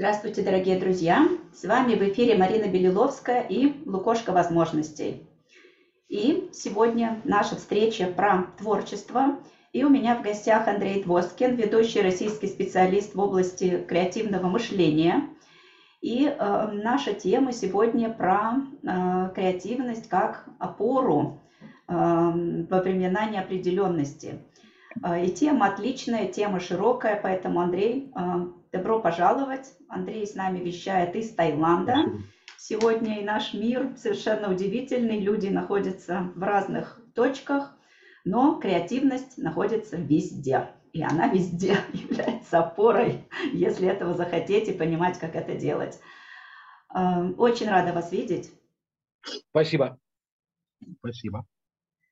Здравствуйте, дорогие друзья! С вами в эфире Марина Белиловская и Лукошка возможностей. И сегодня наша встреча про творчество. И у меня в гостях Андрей Твоскин, ведущий российский специалист в области креативного мышления. И э, наша тема сегодня про э, креативность как опору э, во времена неопределенности. Э, и тема отличная, тема широкая, поэтому, Андрей, э, Добро пожаловать. Андрей с нами вещает из Таиланда. Сегодня и наш мир совершенно удивительный. Люди находятся в разных точках, но креативность находится везде. И она везде является опорой, если этого захотеть и понимать, как это делать. Эм, очень рада вас видеть. Спасибо. Спасибо.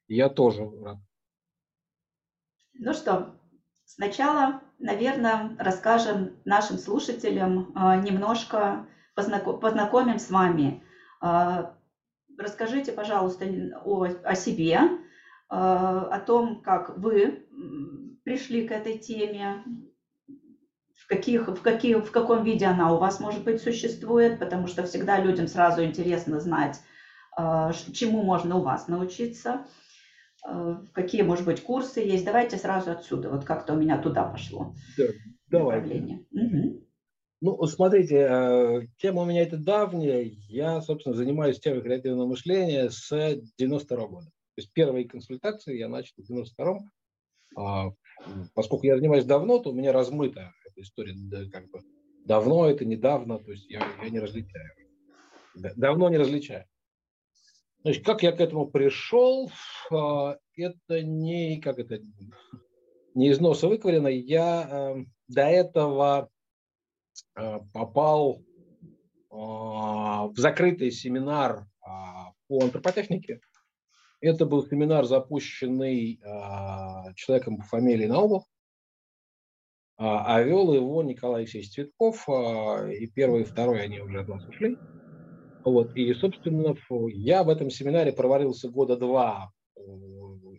Я тоже рад. Ну что, Сначала, наверное, расскажем нашим слушателям а, немножко, познакомим с вами. А, расскажите, пожалуйста, о, о себе, а, о том, как вы пришли к этой теме, в, каких, в, каких, в каком виде она у вас, может быть, существует, потому что всегда людям сразу интересно знать, чему можно у вас научиться. Э, какие, может быть, курсы есть. Давайте сразу отсюда, вот как-то у меня туда пошло. Да, давай. Угу. Ну, смотрите, э, тема у меня это давняя. Я, собственно, занимаюсь темой креативного мышления с 92 -го года. То есть первые консультации я начал в 92-м. А, поскольку я занимаюсь давно, то у меня размыта эта история. Как бы давно это, недавно, то есть я, я не различаю. Давно не различаю. Значит, как я к этому пришел, а, это не, как это, не из носа выковырено. Я э, до этого э, попал э, в закрытый семинар по антропотехнике. Это был семинар, запущенный человеком по фамилии Наумов, а вел его Николай Алексеевич Цветков, и первый и второй они уже от нас ушли. Вот. И, собственно, я в этом семинаре проварился года два, э,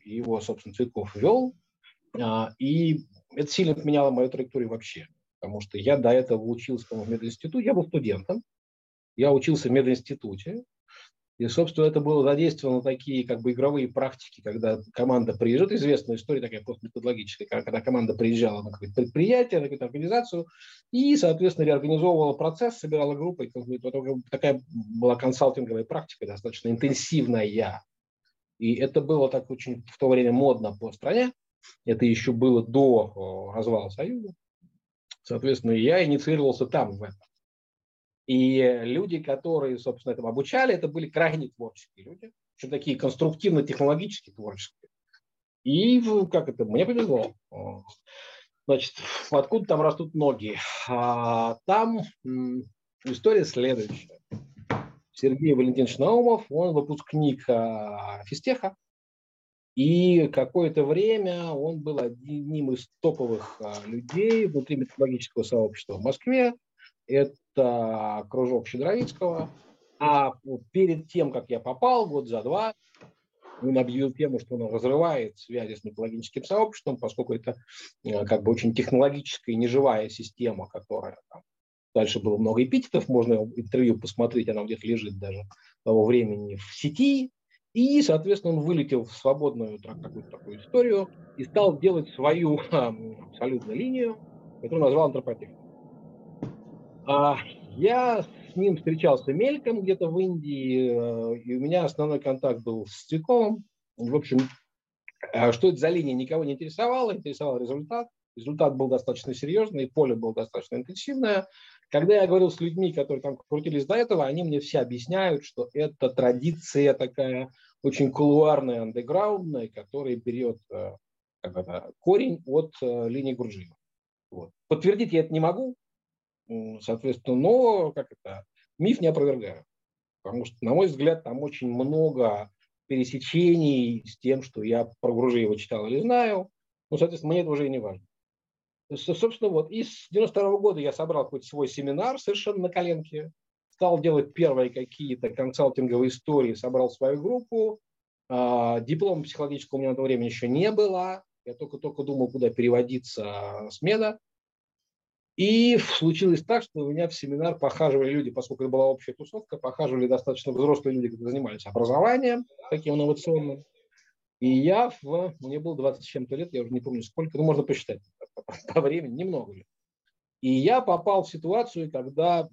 его, собственно, Цветков вел, а, и это сильно поменяло мою траекторию вообще, потому что я до этого учился в мединституте, я был студентом, я учился в мединституте, и, собственно, это было задействовано такие как бы игровые практики, когда команда приезжает, известная история такая просто методологическая, когда команда приезжала на какое-то предприятие, на какую-то организацию, и, соответственно, реорганизовывала процесс, собирала группы. Такая была консалтинговая практика, достаточно интенсивная. И это было так очень в то время модно по стране. Это еще было до развала Союза. Соответственно, я инициировался там, в этом. И люди, которые, собственно, этому обучали, это были крайне творческие люди, еще такие конструктивно-технологически творческие. И как это, мне повезло. Значит, откуда там растут ноги? А, там история следующая. Сергей Валентинович Наумов, он выпускник а, физтеха, и какое-то время он был одним из топовых а, людей внутри методологического сообщества в Москве это кружок Щедровицкого. А перед тем, как я попал, год за два, он объявил тему, что он разрывает связи с мифологическим сообществом, поскольку это э, как бы очень технологическая и неживая система, которая там, дальше было много эпитетов, можно интервью посмотреть, оно где-то лежит даже того времени в сети. И, соответственно, он вылетел в свободную какую-то такую историю и стал делать свою абсолютно линию, которую назвал антропотехникой. А, я с ним встречался мельком где-то в Индии, э, и у меня основной контакт был с Цветковым. В общем, а что это за линия, никого не интересовало, интересовал результат. Результат был достаточно серьезный, поле было достаточно интенсивное. Когда я говорил с людьми, которые там крутились до этого, они мне все объясняют, что это традиция такая очень кулуарная, андеграундная, которая берет э, это, корень от э, линии Гурджиева. Вот. Подтвердить я это не могу, Соответственно, но как это, миф не опровергаю. Потому что, на мой взгляд, там очень много пересечений с тем, что я про Гружиева читал или знаю. Ну, соответственно, мне это уже и не важно. Собственно, вот, и с 92 года я собрал какой-то свой семинар совершенно на коленке, стал делать первые какие-то консалтинговые истории, собрал свою группу. А, диплома психологического у меня на то время еще не было. Я только-только думал, куда переводиться с меда. И случилось так, что у меня в семинар похаживали люди, поскольку это была общая тусовка, похаживали достаточно взрослые люди, которые занимались образованием таким инновационным. И я, в, мне было 20 с чем-то лет, я уже не помню сколько, ну можно посчитать по времени, немного лет. И я попал в ситуацию, когда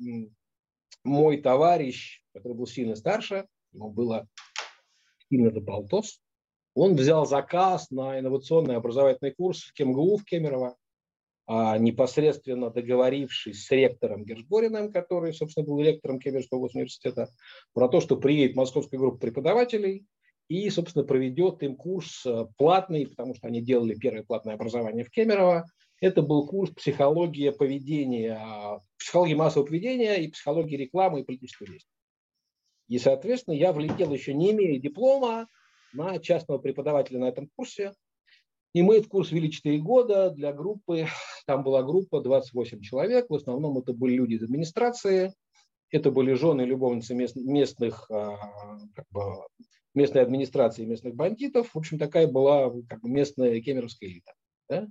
мой товарищ, который был сильно старше, ему было сильно за полтос, он взял заказ на инновационный образовательный курс в КМГУ в Кемерово, непосредственно договорившись с ректором Гершбориным, который, собственно, был ректором Кемеровского университета, про то, что приедет московская группа преподавателей и, собственно, проведет им курс э, платный, потому что они делали первое платное образование в Кемерово. Это был курс психология поведения, психология массового поведения и психология рекламы и политического действия. И, соответственно, я влетел еще не имея диплома на частного преподавателя на этом курсе. И мы этот курс вели 4 года для группы. Там была группа 28 человек. В основном это были люди из администрации. Это были жены и любовницы мест, местных, а, как бы, местной администрации, местных бандитов. В общем, такая была как бы, местная кемеровская элита. Да?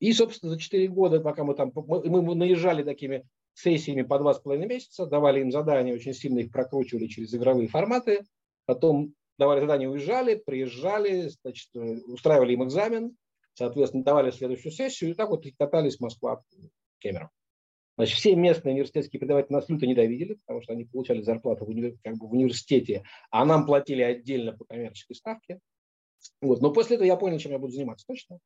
И, собственно, за 4 года, пока мы там, мы, мы наезжали такими сессиями по 2,5 месяца, давали им задания, очень сильно их прокручивали через игровые форматы, потом давали задания, уезжали, приезжали, значит, устраивали им экзамен, соответственно, давали следующую сессию, и так вот катались Москва, Кемерово. Значит, все местные университетские преподаватели нас люто ненавидели, потому что они получали зарплату в, уни... как бы в университете, а нам платили отдельно по коммерческой ставке. Вот. Но после этого я понял, чем я буду заниматься точно.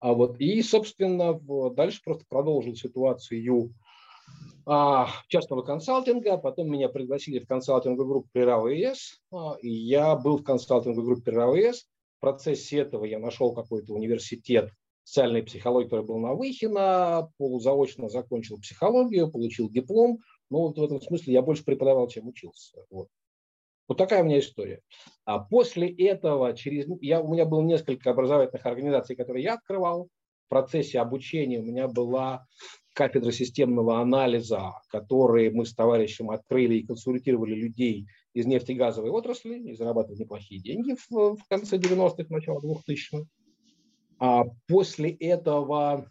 А вот, и, собственно, дальше просто продолжил ситуацию а, частного консалтинга, потом меня пригласили в консалтинговую группу Прирава ИС, а, и я был в консалтинговой группе Прирава ИС, процессе этого я нашел какой-то университет социальной психологии, который был на Выхина, полузаочно закончил психологию, получил диплом. Ну, вот в этом смысле я больше преподавал, чем учился. Вот. Вот такая у меня история. А после этого через я, у меня было несколько образовательных организаций, которые я открывал. В процессе обучения у меня была кафедра системного анализа, которые мы с товарищем открыли и консультировали людей из нефтегазовой отрасли и зарабатывали неплохие деньги в, в конце 90-х, начало 2000-х. А после этого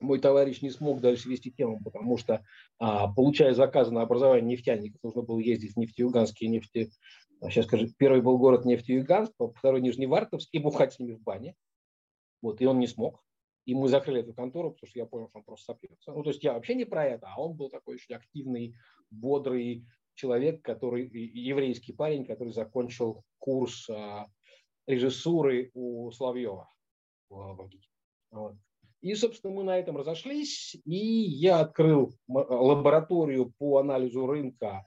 мой товарищ не смог дальше вести тему, потому что, а, получая заказы на образование нефтяников, нужно было ездить в нефтеюганские нефти... Сейчас а, скажу, первый был город Нефтеюганск, второй Нижневартовск, и бухать с ними в бане. Вот, и он не смог. И мы закрыли эту контору, потому что я понял, что он просто сопьется. Ну, то есть я вообще не про это, а он был такой очень активный, бодрый, человек, который еврейский парень, который закончил курс а, режиссуры у Славьева. И, собственно, мы на этом разошлись, и я открыл лабораторию по анализу рынка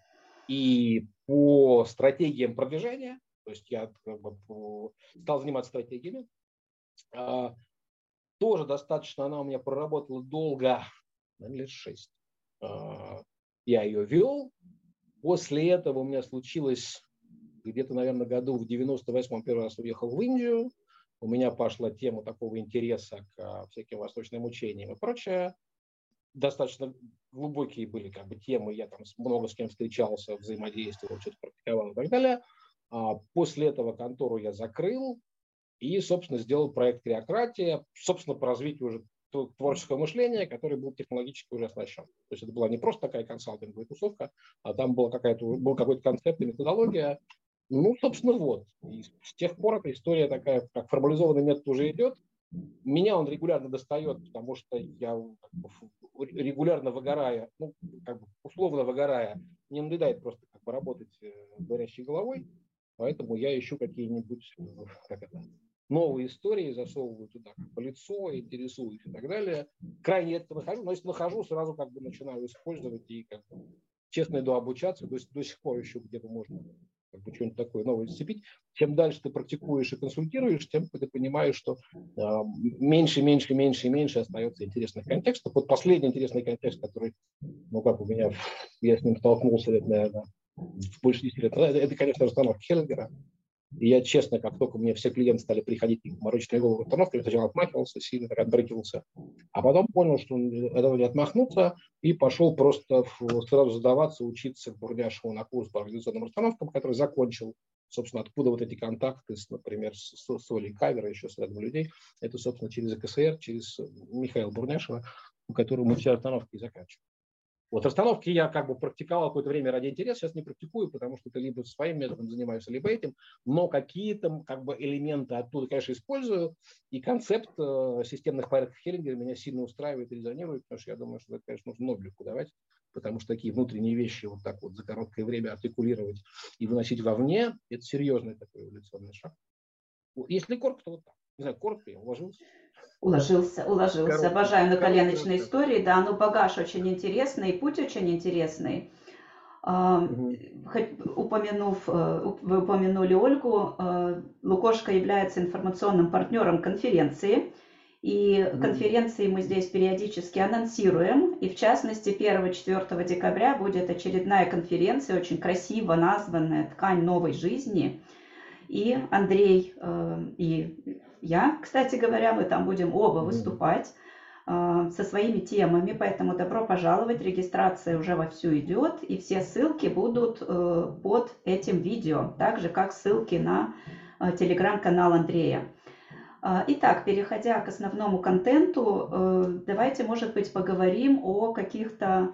и по стратегиям продвижения. То есть я как бы, стал заниматься стратегиями. А, тоже достаточно, она у меня проработала долго, наверное, лет шесть. А, я ее вел, После этого у меня случилось где-то, наверное, году в 98-м первый раз уехал в Индию. У меня пошла тема такого интереса к а, всяким восточным учениям и прочее. Достаточно глубокие были как бы темы, я там много с кем встречался, взаимодействовал, что-то практиковал и так далее. А после этого контору я закрыл и, собственно, сделал проект «Креократия», собственно, по развитию уже творческого мышления, который был технологически уже оснащен. То есть это была не просто такая консалтинговая тусовка, а там была какая-то, был какой-то концепт и методология. Ну, собственно, вот. И с тех пор эта история такая, как формализованный метод уже идет. Меня он регулярно достает, потому что я регулярно выгорая, ну, как бы условно выгорая, не надоедает просто как бы работать э, горящей головой, поэтому я ищу какие-нибудь, э, как это, новые истории засовываю туда как бы лицо, интересуюсь и так далее. Крайне это нахожу, но если нахожу, сразу как бы начинаю использовать и как бы честно иду обучаться, то есть до сих пор еще где-то можно как бы что-нибудь такое новое зацепить. Чем дальше ты практикуешь и консультируешь, тем ты понимаешь, что э, меньше, меньше, меньше меньше остается интересных контекстов. Вот последний интересный контекст, который, ну как у меня, я с ним столкнулся лет, наверное, больше 10 лет назад, это, конечно, расстановка Хеллингера. И я честно, как только мне все клиенты стали приходить морочные головы установками, сначала отмахивался, сильно так отбрыкивался, а потом понял, что этого не отмахнуться, и пошел просто сразу задаваться, учиться к Бурняшеву на курс по организационным установкам, который закончил. Собственно, откуда вот эти контакты, с, например, с, с Олей Кавера, еще с рядом людей. Это, собственно, через КСР, через Михаила Бурняшева. по которому мы все остановки заканчиваем. Вот расстановки я как бы практиковал какое-то время ради интереса, сейчас не практикую, потому что это либо своим методом занимаюсь, либо этим, но какие-то как бы элементы оттуда, конечно, использую, и концепт э, системных порядков Хеллингера меня сильно устраивает и резонирует, потому что я думаю, что это, конечно, нужно Нобелевку давать, потому что такие внутренние вещи вот так вот за короткое время артикулировать и выносить вовне, это серьезный такой эволюционный шаг. Если коротко, то вот так. Не знаю, коротко я уложился. Уложился, уложился. Короче, Обожаю на коленочной истории. Да, ну багаж очень интересный, путь очень интересный. Угу. Упомянув, э, вы упомянули Ольгу, э, Лукошка является информационным партнером конференции. И конференции мы здесь периодически анонсируем. И в частности, 1-4 декабря будет очередная конференция, очень красиво названная «Ткань новой жизни». И Андрей э, и я, кстати говоря, мы там будем оба выступать э, со своими темами, поэтому добро пожаловать, регистрация уже вовсю идет, и все ссылки будут э, под этим видео, так же как ссылки на э, телеграм-канал Андрея. Итак, переходя к основному контенту, давайте, может быть, поговорим о каких-то Э,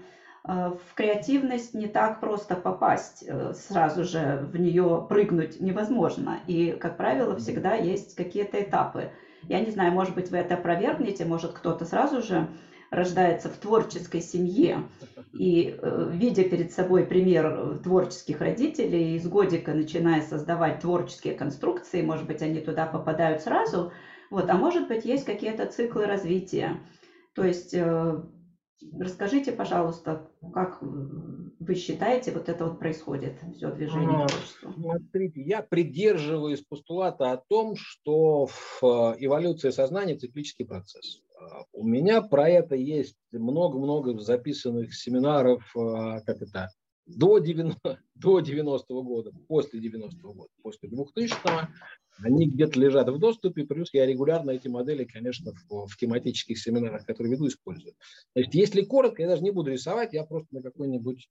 в креативность не так просто попасть, э, сразу же в нее прыгнуть невозможно. И, как правило, всегда есть какие-то этапы. Я не знаю, может быть, вы это опровергнете, может, кто-то сразу же рождается в творческой семье и, э, видя перед собой пример творческих родителей, из годика начиная создавать творческие конструкции, может быть, они туда попадают сразу, вот, а может быть, есть какие-то циклы развития. То есть Расскажите, пожалуйста, как вы считаете, вот это вот происходит, все движение а, творчества? Смотрите, я придерживаюсь постулата о том, что в э, эволюции сознания циклический процесс. А, у меня про это есть много-много записанных семинаров, а, как это, до 90, до 90 года, после 90 года, после 2000-го, они где-то лежат в доступе, плюс я регулярно эти модели, конечно, в, в тематических семинарах, которые веду, использую. Значит, если коротко, я даже не буду рисовать, я просто на какой-нибудь,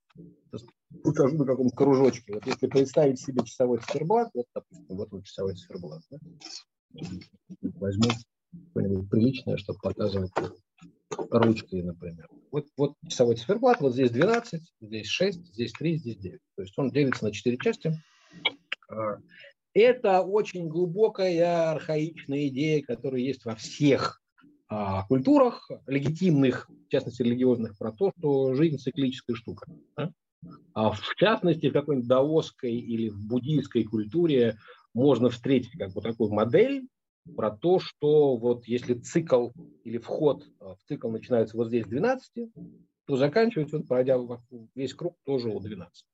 покажу на каком-то кружочке. Вот если представить себе часовой циферблат, вот, допустим, вот вот часовой циферблат, да? возьму что-нибудь приличное, чтобы показывать ручкой, например. Вот, вот часовой циферблат, вот здесь 12, здесь 6, здесь 3, здесь 9. То есть он делится на 4 части. А, это очень глубокая архаичная идея, которая есть во всех а, культурах, легитимных, в частности религиозных, про то, что жизнь циклическая штука. Да? А в частности, в какой-нибудь даосской или в буддийской культуре можно встретить как бы такую модель про то, что вот если цикл или вход в цикл начинается вот здесь 12, то заканчивается, пройдя весь круг, тоже у 12.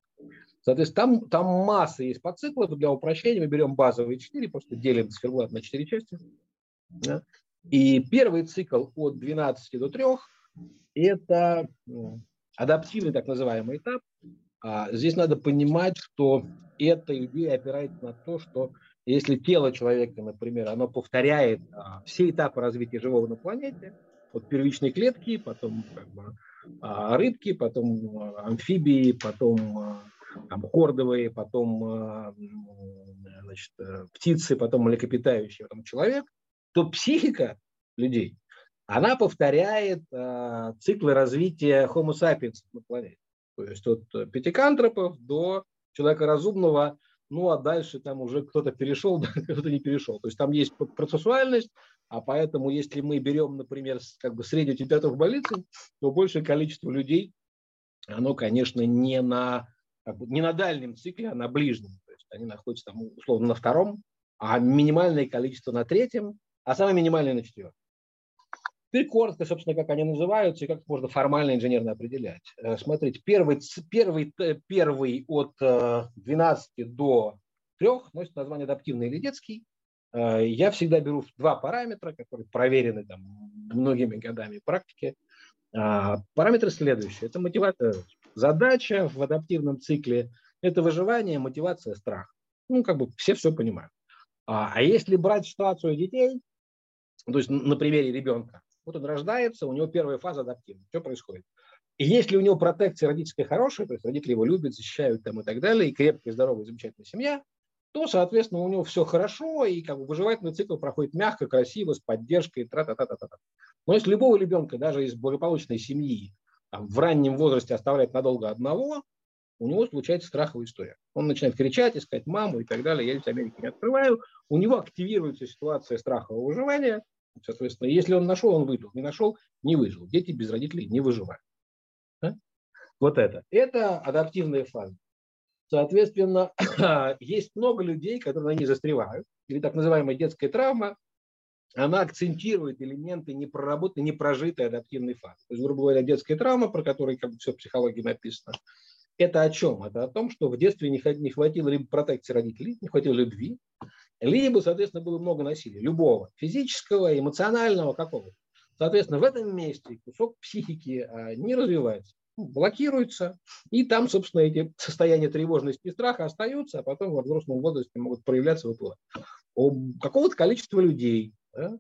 Соответственно, там, там масса есть подциклов. Для упрощения мы берем базовые 4, просто делим циферблат на 4 части. Да? И первый цикл от 12 до 3 – это адаптивный так называемый этап. А здесь надо понимать, что эта идея опирается на то, что если тело человека, например, оно повторяет а, все этапы развития живого на планете, от первичной клетки, потом как бы, а, рыбки, потом а, амфибии, потом там, хордовые, потом значит, э, птицы, потом млекопитающие, потом человек, то психика людей, она повторяет циклы развития Homo sapiens на планете. То есть от пятикантропов до человека разумного, ну а дальше там уже кто-то перешел, кто-то не перешел. То есть там есть процессуальность, а поэтому если мы берем, например, как бы среднюю температуру в больнице, то большее количество людей, оно, конечно, не на как бы не на дальнем цикле, а на ближнем. То есть они находятся там условно на втором, а минимальное количество на третьем, а самое минимальное на четвертом. Теперь коротко, собственно, как они называются и как можно формально инженерно определять. Э, смотрите, первый, первый, первый от 12 э, до 3 носит название адаптивный или детский. Э, я всегда беру два параметра, которые проверены там, многими годами практики. Параметры следующие. Это мотивация Задача в адаптивном цикле – это выживание, мотивация, страх. Ну, как бы все все понимают. А, а если брать ситуацию детей, то есть на примере ребенка, вот он рождается, у него первая фаза адаптивная. Что происходит? И если у него протекция родительская хорошая, то есть родители его любят, защищают там и так далее, и крепкая, здоровая, замечательная семья, то, соответственно, у него все хорошо, и как бы выживательный цикл проходит мягко, красиво, с поддержкой, тра та та та та Но если любого ребенка, даже из благополучной семьи, там, в раннем возрасте оставлять надолго одного, у него случается страховая история. Он начинает кричать, искать маму и так далее. Я ведь Америки не открываю. У него активируется ситуация страхового выживания. Соответственно, если он нашел, он выжил. Не нашел, не выжил. Дети без родителей не выживают. Да? Вот это. Это адаптивная фаза. Соответственно, есть много людей, которые на ней застревают. Или так называемая детская травма, она акцентирует элементы непроработанной, непрожитой адаптивной фазы. То есть, грубо говоря, детская травма, про которую как бы все в психологии написано, это о чем? Это о том, что в детстве не хватило либо протекции родителей, не хватило любви, либо, соответственно, было много насилия, любого, физического, эмоционального, какого. Соответственно, в этом месте кусок психики а, не развивается блокируется, и там, собственно, эти состояния тревожности и страха остаются, а потом во взрослом возрасте могут проявляться выплывать. У какого-то количества людей да,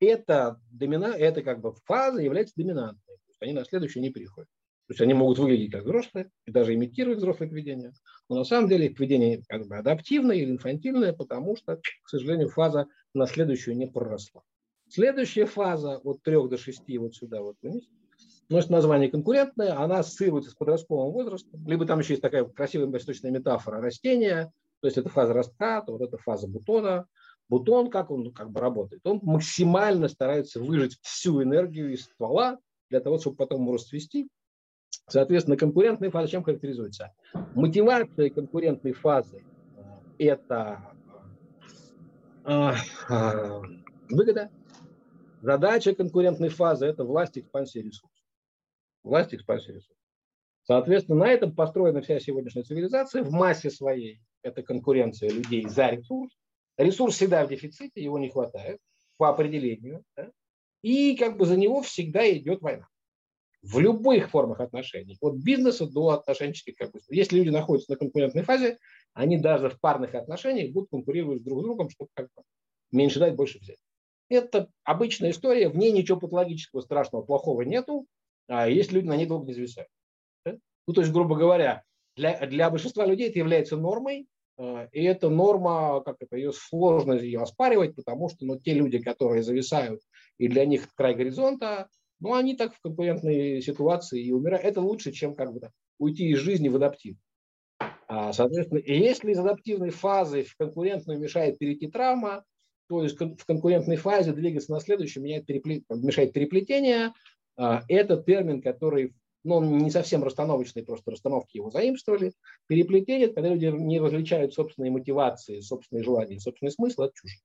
это, домина, это как бы фаза является доминантной. Они на следующую не переходят. То есть они могут выглядеть как взрослые и даже имитировать взрослое поведение, но на самом деле их поведение как бы адаптивное или инфантильное, потому что, к сожалению, фаза на следующую не проросла. Следующая фаза от 3 до 6 вот сюда вот вниз – носит название конкурентная, она ассоциируется с подростковым возрастом, либо там еще есть такая красивая восточная метафора растения, то есть это фаза ростка, то вот это фаза бутона. Бутон, как он как бы работает? Он максимально старается выжать всю энергию из ствола для того, чтобы потом его расцвести. Соответственно, конкурентная фаза чем характеризуется? Мотивация конкурентной фазы – это э, э, выгода. Задача конкурентной фазы – это власть экспансии ресурсов власть экспансии ресурсов. Соответственно, на этом построена вся сегодняшняя цивилизация в массе своей. Это конкуренция людей за ресурс. Ресурс всегда в дефиците, его не хватает по определению. Да? И как бы за него всегда идет война. В любых формах отношений. От бизнеса до отношенческих. Как бы. Если люди находятся на конкурентной фазе, они даже в парных отношениях будут конкурировать друг с другом, чтобы как бы меньше дать, больше взять. Это обычная история, в ней ничего патологического, страшного, плохого нету а есть люди на ней долго не зависают. Ну, то есть, грубо говоря, для, для большинства людей это является нормой, а, и эта норма, как это, ее сложно ее оспаривать, потому что ну, те люди, которые зависают, и для них край горизонта, ну, они так в конкурентной ситуации и умирают. Это лучше, чем как бы уйти из жизни в адаптив. А, соответственно, если из адаптивной фазы в конкурентную мешает перейти травма, то есть в конкурентной фазе двигаться на следующую меняет переплет... мешает переплетение, а, это термин, который ну, не совсем расстановочный, просто расстановки его заимствовали. Переплетение, когда люди не различают собственные мотивации, собственные желания, собственный смысл от чужих.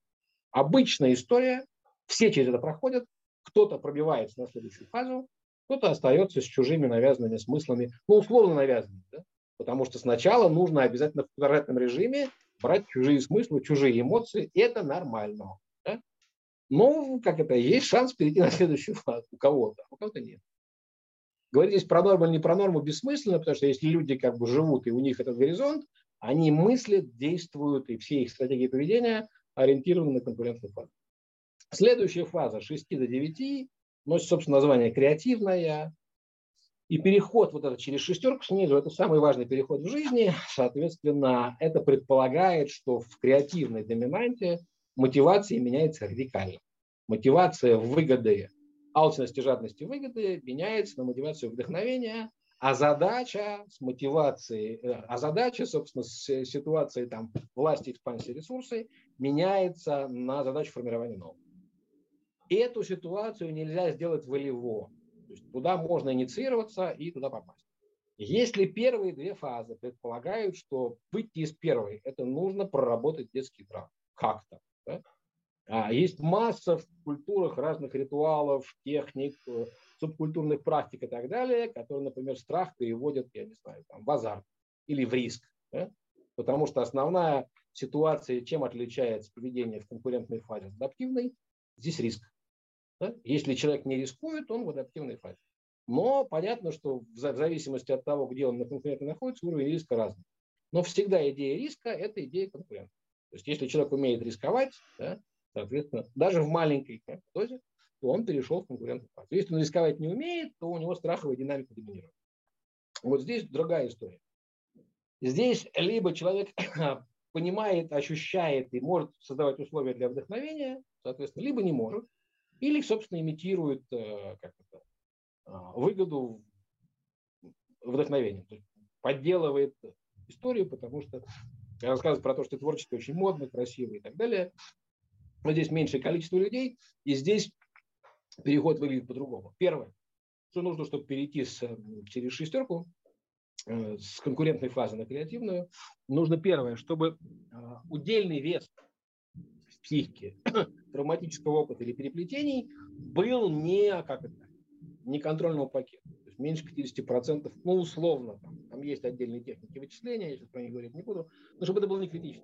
Обычная история, все через это проходят, кто-то пробивается на следующую фазу, кто-то остается с чужими навязанными смыслами, ну, условно навязанными, да? потому что сначала нужно обязательно в квадратном режиме брать чужие смыслы, чужие эмоции, это нормально. Ну, как это, есть шанс перейти на следующую фазу у кого-то, у кого-то нет. Говорить здесь про норму или не про норму бессмысленно, потому что если люди как бы живут, и у них этот горизонт, они мыслят, действуют, и все их стратегии поведения ориентированы на конкурентную фазу. Следующая фаза 6 до 9 носит, собственно, название креативная. И переход вот этот через шестерку снизу, это самый важный переход в жизни. Соответственно, это предполагает, что в креативной доминанте мотивация меняется радикально. Мотивация выгоды, алчности, жадности выгоды меняется на мотивацию вдохновения, а задача с мотивацией, э, а задача, собственно, с ситуацией там, власти, экспансии, ресурсов меняется на задачу формирования нового. Эту ситуацию нельзя сделать волево. То есть туда можно инициироваться и туда попасть. Если первые две фазы предполагают, что выйти из первой, это нужно проработать детский травм как-то. Да? А есть масса в культурах разных ритуалов, техник, э, субкультурных практик и так далее, которые, например, страх переводят, я не знаю, там, в азарт или в риск. Да? Потому что основная ситуация, чем отличается поведение в конкурентной фазе адаптивной, здесь риск. Да? Если человек не рискует, он в адаптивной фазе. Но понятно, что в зависимости от того, где он на конкурентной находится, уровень риска разный. Но всегда идея риска – это идея конкурента. То есть если человек умеет рисковать, да, соответственно, даже в маленькой дозе, то он перешел в конкурентную фазу. Если он рисковать не умеет, то у него страховая динамика доминирует. Вот здесь другая история. Здесь либо человек понимает, ощущает и может создавать условия для вдохновения, соответственно, либо не может, или, собственно, имитирует э, как это, а, выгоду вдохновения, то есть подделывает историю, потому что рассказывает про то, что творчество очень модно, красиво и так далее. Но здесь меньшее количество людей, и здесь переход выглядит по-другому. Первое, что нужно, чтобы перейти с, через шестерку, э, с конкурентной фазы на креативную, нужно первое, чтобы э, удельный вес психики, травматического опыта или переплетений был не, как это, не контрольного пакета. То есть меньше 50%, ну, условно, там, там есть отдельные техники вычисления, я сейчас про них говорить не буду, но чтобы это было не критично.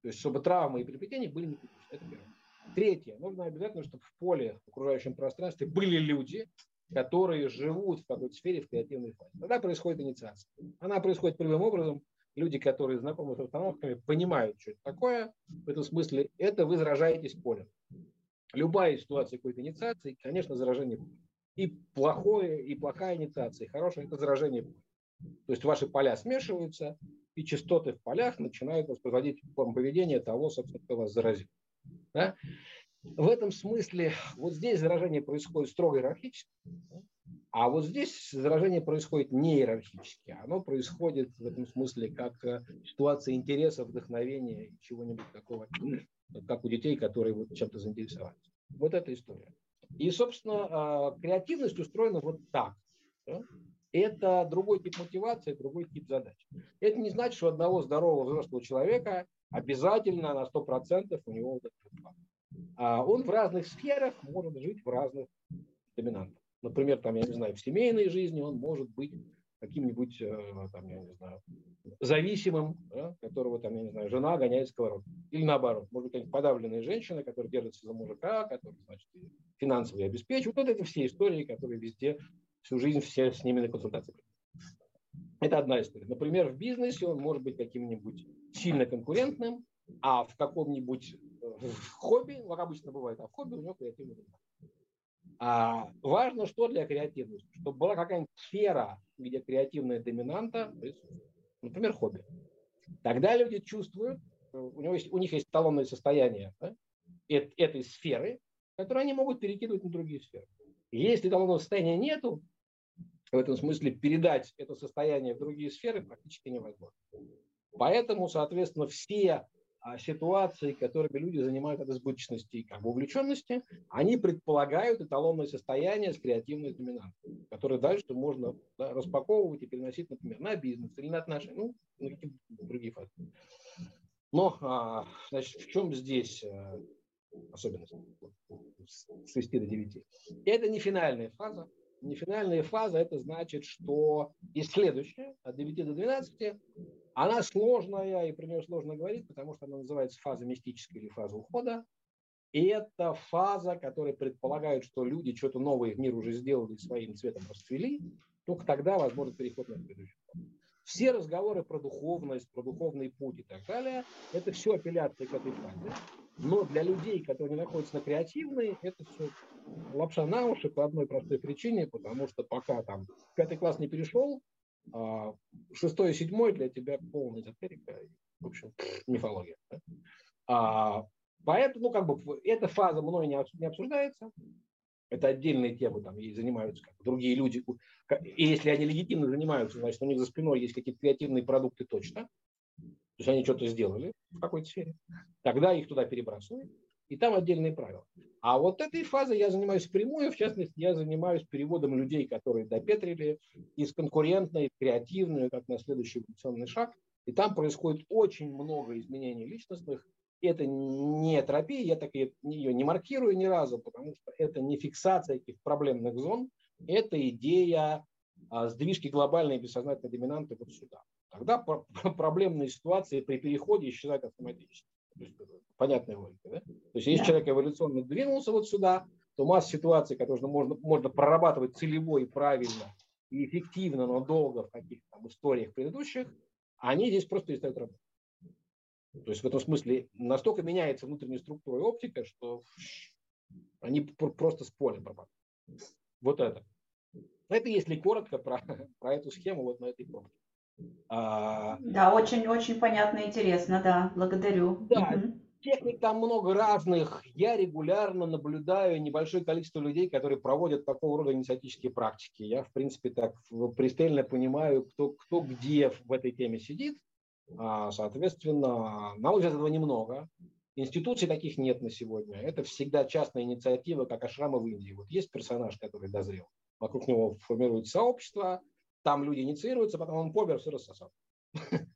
То есть, чтобы травмы и переплетения были не критичны. Это первое. Третье. Нужно обязательно, чтобы в поле, в окружающем пространстве были люди, которые живут в какой-то сфере в креативной фазе. Тогда происходит инициация. Она происходит прямым образом. Люди, которые знакомы с установками, понимают, что это такое. В этом смысле это вы заражаетесь полем. Любая ситуация какой-то инициации, конечно, заражение полем. И плохое, и плохая инициация, и хорошая – это заражение поля. То есть ваши поля смешиваются, и частоты в полях начинают воспроизводить форму поведения того, собственно, кто вас заразил. Да? В этом смысле вот здесь заражение происходит строго иерархически, а вот здесь заражение происходит не иерархически. Оно происходит в этом смысле как э, ситуация интереса, вдохновения, чего-нибудь такого, как у детей, которые вот чем-то заинтересовались. Вот эта история. И, собственно, а, креативность устроена вот так. Это другой тип мотивации, другой тип задач. Это не значит, что одного здорового взрослого человека обязательно на 100% у него вот этот план. А он в разных сферах может жить в разных доминантах. Например, там, я не знаю, в семейной жизни он может быть каким-нибудь, э, там, я не знаю, зависимым, да, которого, там, я не знаю, жена гоняет сковородку. Или наоборот, может быть, подавленная женщина, которая держится за мужика, который, значит, финансово обеспечивает. Вот это все истории, которые везде всю жизнь все с ними на консультации. Это одна история. Например, в бизнесе он может быть каким-нибудь сильно конкурентным, а в каком-нибудь э, хобби, как обычно бывает, а в хобби у него креативный а важно, что для креативности, чтобы была какая-нибудь сфера, где креативная доминанта, например, хобби. Тогда люди чувствуют, у, него есть, у них есть талонное состояние да, этой сферы, которое они могут перекидывать на другие сферы. Если талонного состояния нету, в этом смысле передать это состояние в другие сферы практически невозможно. Поэтому, соответственно, все ситуации, которыми люди занимают от избыточности и как бы увлеченности, они предполагают эталонное состояние с креативной доминантой, которое дальше можно да, распаковывать и переносить, например, на бизнес или на отношения, ну, на какие-то другие факторы. Но, а, значит, в чем здесь а, особенность с 6 до 9? Это не финальная фаза, Нефинальная фаза – это значит, что и следующая, от 9 до 12, она сложная, и про нее сложно говорить, потому что она называется фаза мистическая или фаза ухода. И это фаза, которая предполагает, что люди что-то новое в мир уже сделали, своим цветом расцвели, только тогда возможен переход на следующую фазу. Все разговоры про духовность, про духовный путь и так далее, это все апелляции к этой фазе. Но для людей, которые находятся на креативной, это все лапша на уши по одной простой причине, потому что пока там пятый класс не перешел, а шестой и седьмой для тебя полная эзотерика, в общем, мифология. Да? А, поэтому, ну, как бы, эта фаза мной не обсуждается, это отдельные темы, там и занимаются как другие люди. И если они легитимно занимаются, значит, у них за спиной есть какие-то креативные продукты точно. То есть они что-то сделали в какой-то сфере. Тогда их туда перебрасывают. И там отдельные правила. А вот этой фазой я занимаюсь прямую, в частности, я занимаюсь переводом людей, которые допетрили из конкурентной креативную, как на следующий эволюционный шаг. И там происходит очень много изменений личностных. Это не терапия, я так ее не маркирую ни разу, потому что это не фиксация каких-то проблемных зон, это идея а, сдвижки глобальной бессознательной доминанты вот сюда. Тогда проблемные ситуации при переходе исчезают автоматически. То есть, понятная логика. Да? То есть если да. человек эволюционно двинулся вот сюда, то масса ситуаций, которые можно, можно прорабатывать целево и правильно, и эффективно, но долго в каких-то там историях предыдущих, они здесь просто перестают работать. То есть в этом смысле настолько меняется внутренняя структура и оптика, что они просто с поля пропадают. Вот это. Это если коротко про, про эту схему вот на этой пробке. А, да, очень-очень понятно и интересно, да, благодарю. Да, угу. техник там много разных. Я регулярно наблюдаю небольшое количество людей, которые проводят такого рода инициативные практики. Я, в принципе, так пристально понимаю, кто, кто где в этой теме сидит. А, соответственно, на мой взгляд, этого немного. Институций таких нет на сегодня. Это всегда частная инициатива, как ашрама в Индии. Вот есть персонаж, который дозрел. Вокруг него формируется сообщество, там люди инициируются, потом он помер, все рассосал.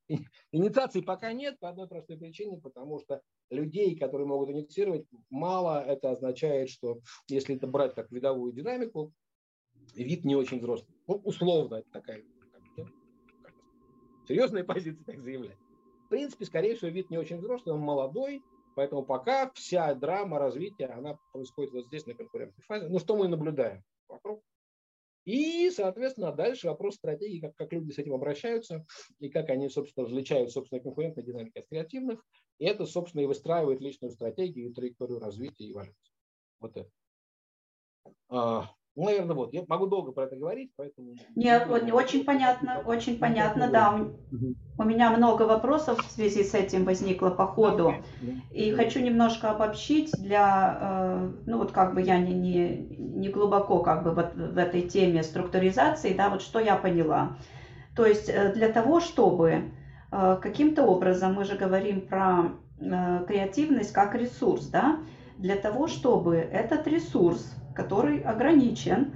Инициации пока нет по одной простой причине, потому что людей, которые могут инициировать, мало. Это означает, что если это брать как видовую динамику, вид не очень взрослый. Ну, условно, это такая серьезная позиция, так заявлять. В принципе, скорее всего, вид не очень взрослый, он молодой, поэтому пока вся драма развития, она происходит вот здесь, на конкурентной фазе. Ну, что мы наблюдаем вокруг? И, соответственно, дальше вопрос стратегии, как, как люди с этим обращаются и как они, собственно, различают собственную конкурентную динамику от креативных. И это, собственно, и выстраивает личную стратегию и траекторию развития и эволюции. Вот это. Ну, наверное, вот. Я могу долго про это говорить, поэтому... Нет, очень понятно, очень понятно, да. У меня много вопросов в связи с этим возникло по ходу. И хочу немножко обобщить для, э, ну вот как бы я не, не, не глубоко как бы вот в этой теме структуризации, да, вот что я поняла. То есть э, для того, чтобы э, каким-то образом, мы же говорим про креативность как ресурс, да, для того, чтобы этот ресурс который ограничен,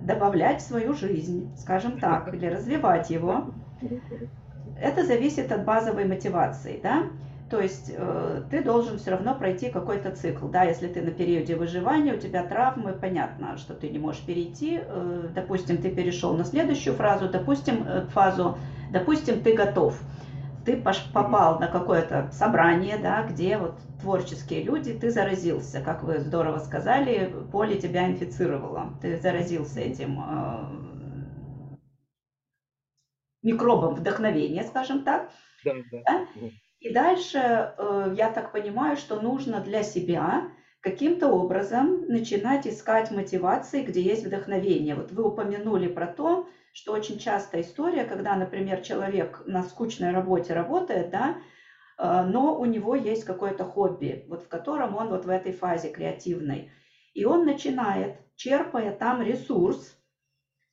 добавлять в свою жизнь, скажем так, или развивать его, это зависит от базовой мотивации, да? То есть э, ты должен все равно пройти какой-то цикл, да, если ты на периоде выживания, у тебя травмы, понятно, что ты не можешь перейти, э, допустим, ты перешел на следующую фразу, допустим, э, фазу, допустим, ты готов, ты попал на какое-то собрание, да, где вот творческие люди, ты заразился, как вы здорово сказали, поле тебя инфицировало, ты заразился этим э, микробом вдохновения, скажем так. Да, да. Да? И дальше, э, я так понимаю, что нужно для себя каким-то образом начинать искать мотивации, где есть вдохновение. Вот вы упомянули про то, что очень часто история, когда, например, человек на скучной работе работает, да, Э, но у него есть какое-то хобби, вот в котором он вот в этой фазе креативной. И он начинает, черпая там ресурс,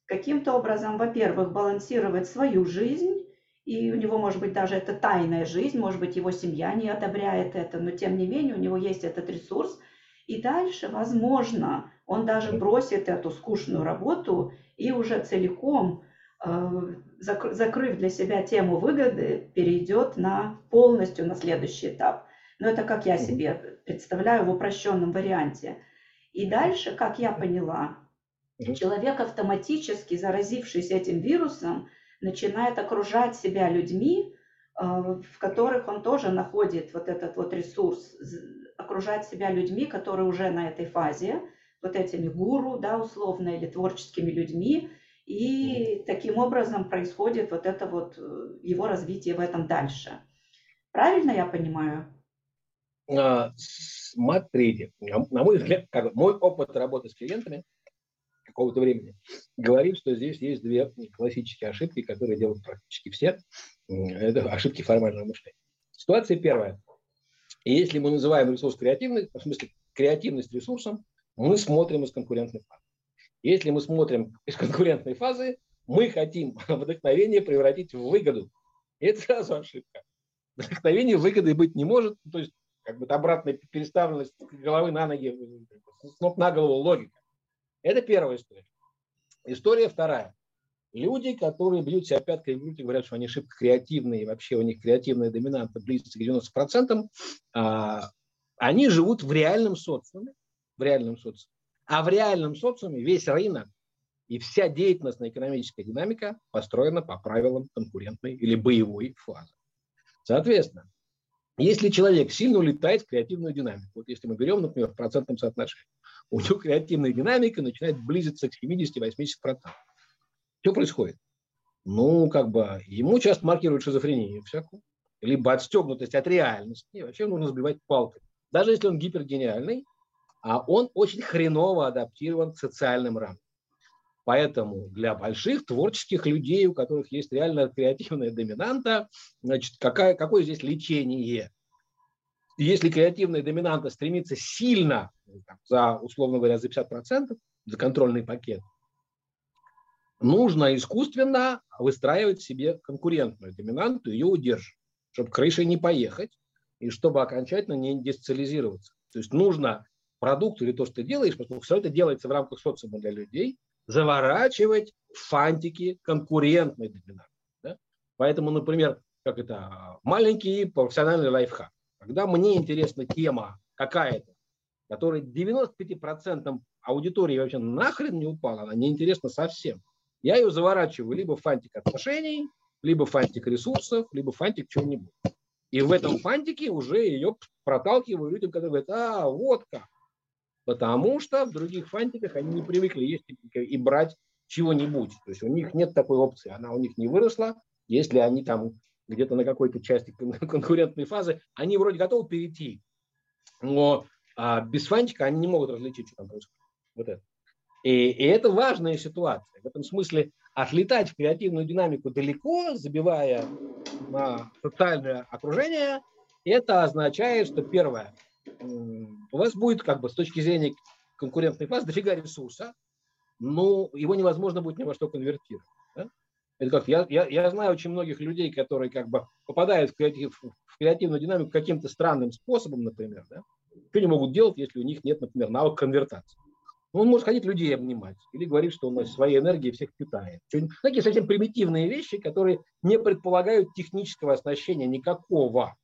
каким-то образом, во-первых, балансировать свою жизнь, и у него, может быть, даже это тайная жизнь, может быть, его семья не одобряет это, но тем не менее у него есть этот ресурс. И дальше, возможно, он даже бросит эту скучную работу и уже целиком Э, закрыв для себя тему выгоды, перейдет на полностью на следующий этап. Но это как я себе представляю в упрощенном варианте. И дальше, как я поняла, человек автоматически, заразившись этим вирусом, начинает окружать себя людьми, э, в которых он тоже находит вот этот вот ресурс, окружать себя людьми, которые уже на этой фазе, вот этими гуру, да, условно, или творческими людьми, и таким образом происходит вот это вот э, его развитие в этом дальше. Правильно я понимаю? А, смотрите, на мой взгляд, как, мой опыт работы с клиентами какого-то времени говорит, что здесь есть две классические ошибки, которые делают практически все. Это ошибки формального мышления. Ситуация первая. Если мы называем ресурс креативный, в смысле креативность ресурсом, мы смотрим из конкурентных факторов. Если мы смотрим из конкурентной фазы, мы хотим вдохновение превратить в выгоду. И это сразу ошибка. Вдохновение выгодой быть не может. То есть как бы обратная переставленность головы на ноги, с ног на голову логика. Это первая история. История вторая. Люди, которые бьют себя пяткой в грудь и говорят, что они шибко креативные, вообще у них креативная доминанта близится к 90%, а, они живут в реальном социуме, в реальном социуме, а в реальном социуме весь рынок и вся деятельностная экономическая динамика построена по правилам конкурентной или боевой фазы. Соответственно, если человек сильно улетает в креативную динамику, вот если мы берем, например, в процентном соотношении, у него креативная динамика начинает близиться к 70-80%. Что происходит? Ну, как бы, ему часто маркируют шизофрению всякую, либо отстегнутость от реальности, и вообще нужно сбивать палкой. Даже если он гипергениальный, а он очень хреново адаптирован к социальным рамкам. Поэтому для больших творческих людей, у которых есть реально креативная доминанта, значит, какая, какое здесь лечение? Если креативная доминанта стремится сильно, за, условно говоря, за 50%, за контрольный пакет, нужно искусственно выстраивать себе конкурентную доминанту, ее удерживать, чтобы крышей не поехать и чтобы окончательно не индустриализироваться. То есть нужно продукт или то, что ты делаешь, что все это делается в рамках социума для людей, заворачивать фантики конкурентной доминанты. Да? Поэтому, например, как это, маленький профессиональный лайфхак. Когда мне интересна тема какая-то, которая 95% аудитории вообще нахрен не упала, она неинтересна совсем, я ее заворачиваю либо в фантик отношений, либо в фантик ресурсов, либо в фантик чего-нибудь. И в этом фантике уже ее проталкиваю людям, которые говорят, а, вот как. Потому что в других фантиках они не привыкли есть и брать чего-нибудь. То есть у них нет такой опции, она у них не выросла. Если они там где-то на какой-то части конкурентной фазы, они вроде готовы перейти, но а без фантика они не могут различить, что там происходит. Вот это. И, и это важная ситуация. В этом смысле отлетать в креативную динамику далеко, забивая на социальное окружение, это означает, что первое, у вас будет как бы с точки зрения конкурентной фазы дофига ресурса, но его невозможно будет ни во что конвертировать. Да? Это как я, я, я знаю очень многих людей, которые как бы попадают в, креатив, в креативную динамику каким-то странным способом, например, да? что они могут делать, если у них нет, например, навыка конвертации. Он может ходить людей обнимать или говорить, что он своей энергией всех питает. Такие совсем примитивные вещи, которые не предполагают технического оснащения никакого.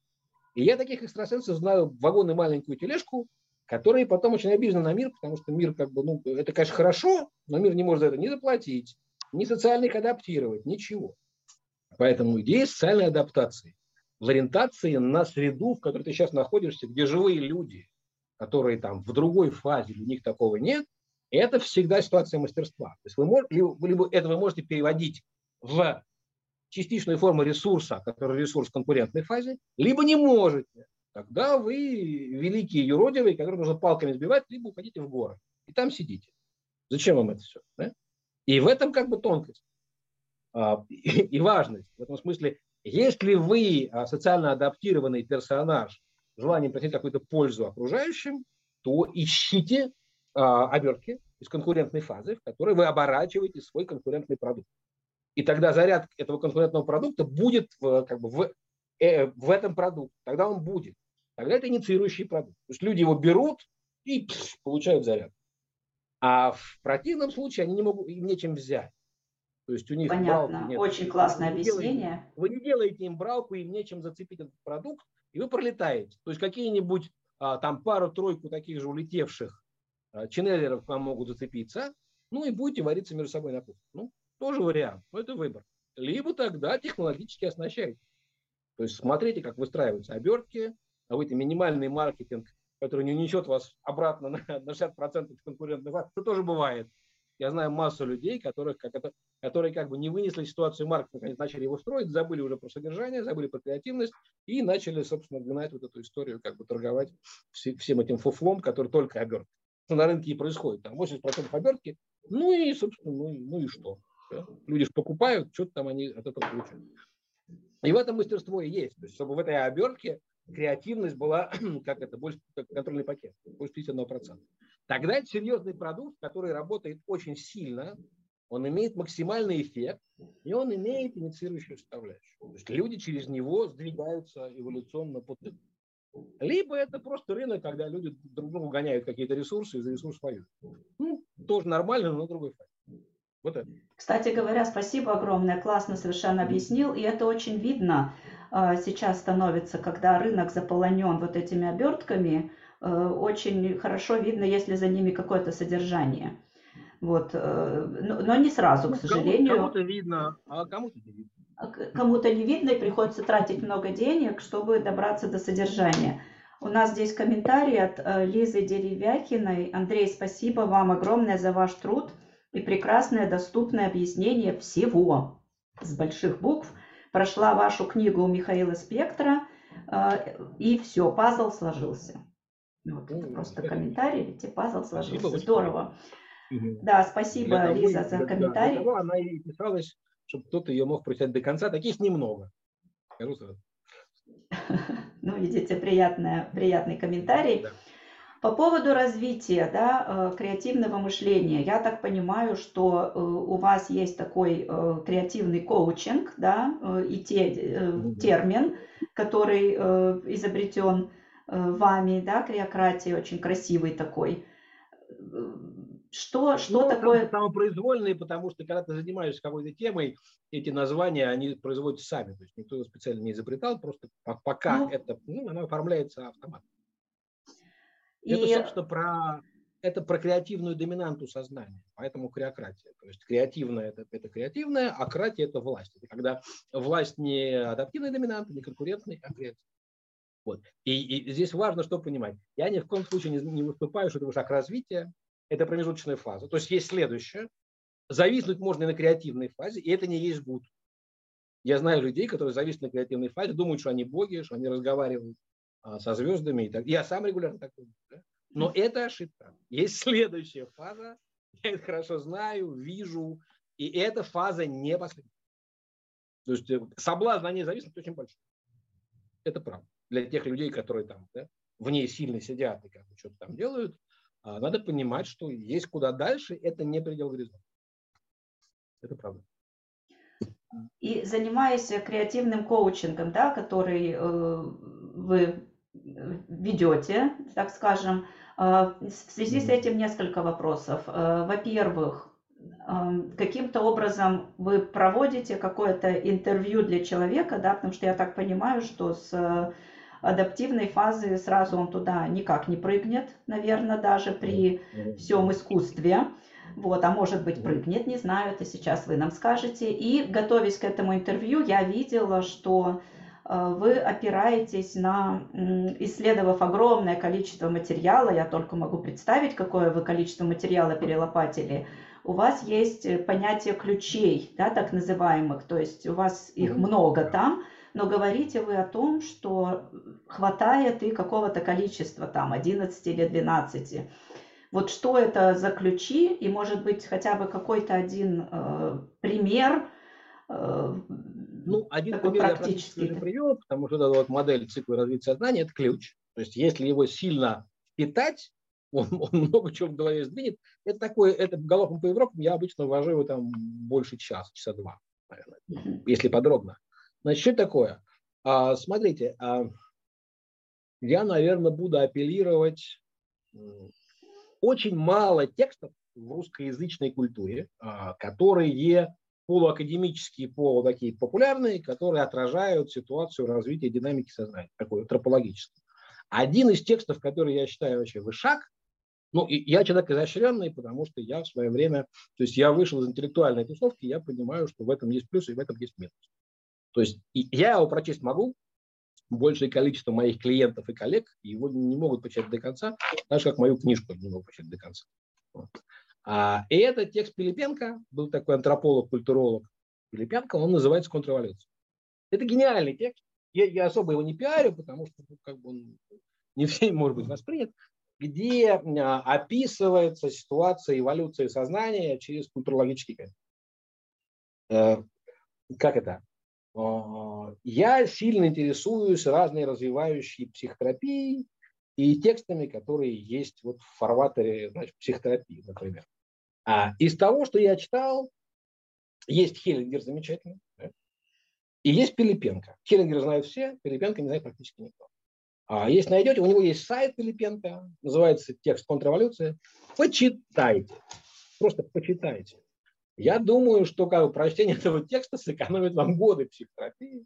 И я таких экстрасенсов знаю вагон и маленькую тележку, которые потом очень обижены на мир, потому что мир как бы, ну, это, конечно, хорошо, но мир не может за это ни заплатить, ни социально адаптировать, ничего. Поэтому идея социальной адаптации в ориентации на среду, в которой ты сейчас находишься, где живые люди, которые там в другой фазе, у них такого нет, это всегда ситуация мастерства. То есть вы можете, либо это вы можете переводить в частичную форму ресурса, который ресурс в конкурентной фазе, либо не можете. Тогда вы великие юродивые, которые нужно палками сбивать, либо уходите в горы. И там сидите. Зачем вам это все? Да? И в этом как бы тонкость а, и важность. В этом смысле, если вы а, социально адаптированный персонаж, желанием приносить какую-то пользу окружающим, то ищите обертки из конкурентной фазы, в которой вы оборачиваете свой конкурентный продукт. И тогда заряд этого конкурентного продукта будет в, как бы в, э, в этом продукте. Тогда он будет. Тогда это инициирующий продукт. То есть люди его берут и пш, получают заряд. А в противном случае они не могут, им нечем взять. То есть у них Понятно. Нет. Очень классное вы объяснение. Делаете, вы не делаете им бралку, им нечем зацепить этот продукт, и вы пролетаете. То есть какие-нибудь а, там пару-тройку таких же улетевших ченнелеров к вам могут зацепиться, ну и будете вариться между собой на кухне. Ну, тоже вариант, но это выбор. Либо тогда технологически оснащайте. То есть смотрите, как выстраиваются обертки, вы минимальный маркетинг, который не унесет вас обратно на, на 60% конкурентных факторов, это тоже бывает. Я знаю массу людей, которых, как это, которые как бы не вынесли ситуацию маркетинга, они начали его строить, забыли уже про содержание, забыли про креативность и начали, собственно, гнать вот эту историю, как бы торговать всем этим фуфлом, который только обертка что на рынке и происходит. Там 80% обертки, ну и, собственно, ну, ну и что? Да? Люди же покупают, что-то там они от этого получают. И в этом мастерство и есть. То есть, чтобы в этой обертке креативность была, как это, больше как контрольный пакет, больше 51%. Тогда это серьезный продукт, который работает очень сильно, он имеет максимальный эффект, и он имеет инициирующую составляющую. То есть люди через него сдвигаются эволюционно по тыку. Либо это просто рынок, когда люди друг другу гоняют какие-то ресурсы и за ресурс воюют. Ну, тоже нормально, но другой факт. Вот это. Кстати говоря, спасибо огромное, классно совершенно объяснил, и это очень видно а, сейчас становится, когда рынок заполонен вот этими обертками, э, очень хорошо видно, если за ними какое-то содержание. Вот, э, но не сразу, к ну, сожалению. Кому-то видно, а кому-то не видно кому-то не видно и приходится тратить много денег, чтобы добраться до содержания. У нас здесь комментарий от э, Лизы Деревякиной. Андрей, спасибо вам огромное за ваш труд и прекрасное доступное объяснение всего с больших букв. Прошла вашу книгу у Михаила Спектра, э, и все, пазл сложился. Вот это просто комментарий, видите, пазл сложился. Здорово. Да, спасибо, Лиза, за комментарий. Она и писалась, чтобы кто-то ее мог прочитать до конца. Таких немного. Скажу сразу. Ну, видите, приятная, приятный комментарий. Да. По поводу развития да, э, креативного мышления, я так понимаю, что э, у вас есть такой э, креативный коучинг, да, и те, термин, который изобретен вами, да, креократия, очень красивый такой. Что, что ну, такое? Самопроизвольные, потому что когда ты занимаешься какой-то темой, эти названия, они производятся сами. То есть никто специально не изобретал, просто пока ну, это, ну, оно оформляется автоматом. И... Это, собственно, про, это про креативную доминанту сознания, поэтому креократия. То есть креативная это, это креативная, а кратия это власть. Это когда власть не адаптивная доминанта, не конкурентная, а креативная. Вот. И, и здесь важно что понимать. Я ни в коем случае не, не выступаю, что это шаг развития, это промежуточная фаза. То есть есть следующее. Зависнуть можно и на креативной фазе, и это не есть гуд. Я знаю людей, которые зависят на креативной фазе, думают, что они боги, что они разговаривают а, со звездами. И так. Я сам регулярно так думаю. Да? Но это ошибка. Есть следующая фаза, я это хорошо знаю, вижу, и эта фаза не последняя. То есть э, соблазн на ней зависит очень большой. Это правда. Для тех людей, которые там да, в ней сильно сидят и как бы что-то там делают, надо понимать, что есть куда дальше, это не предел горизонта. Это правда. И занимаясь креативным коучингом, да, который э, вы ведете, так скажем. А, в связи с этим несколько вопросов. А, во-первых, каким-то образом вы проводите какое-то интервью для человека, да, потому что я так понимаю, что с адаптивной фазы сразу он туда никак не прыгнет, наверное, даже при всем искусстве. Вот, а может быть прыгнет, не знаю, это сейчас вы нам скажете. И готовясь к этому интервью, я видела, что Э, вы опираетесь на, исследовав огромное количество материала, я только могу представить, какое вы количество материала перелопатили, у вас есть э, понятие ключей, да, так называемых, то есть у вас их много там, но говорите вы о том, что хватает и какого-то количества, там, 11 или 12. Вот что это за ключи, и может быть хотя бы какой-то один э, пример, э, ну, один Такой пример практически. я привел, потому что эта вот модель цикла развития сознания – это ключ. То есть если его сильно питать, он, он много чего в голове сдвинет. Это такое, это галопом по Европам я обычно ввожу его там больше часа, часа два, наверное, если подробно. Значит, что такое? А, смотрите, а, я, наверное, буду апеллировать очень мало текстов в русскоязычной культуре, а, которые полуакадемические, полу такие популярные, которые отражают ситуацию развития динамики сознания, такой антропологический. Один из текстов, который я считаю вообще вышаг, ну, и я человек изощренный, потому что я в свое время, то есть я вышел из интеллектуальной тусовки, я понимаю, что в этом есть плюс и в этом есть минус. То есть я его прочесть могу, большее количество моих клиентов и коллег его не могут прочитать до конца, так же, как мою книжку не могут прочитать до конца. Вот. А, и этот текст Пилипенко, был такой антрополог, культуролог Пилипенко, он называется «Контрреволюция». Это гениальный текст. Я, я особо его не пиарю, потому что ну, как бы он не всем может быть воспринят, где а, описывается ситуация эволюции сознания через культурологический. Э, как это? Э, я сильно интересуюсь разной развивающей психотерапией и текстами, которые есть вот в фарватере значит, психотерапии, например. А из того, что я читал, есть Хеллингер замечательный, да? и есть Пилипенко. Хеллингер знают все, Пилипенко не знает практически никто. А если найдете, у него есть сайт Пилипенко, называется «Текст контрреволюции». Почитайте, просто почитайте. Я думаю, что как бы, прочтение этого текста сэкономит вам годы психотерапии,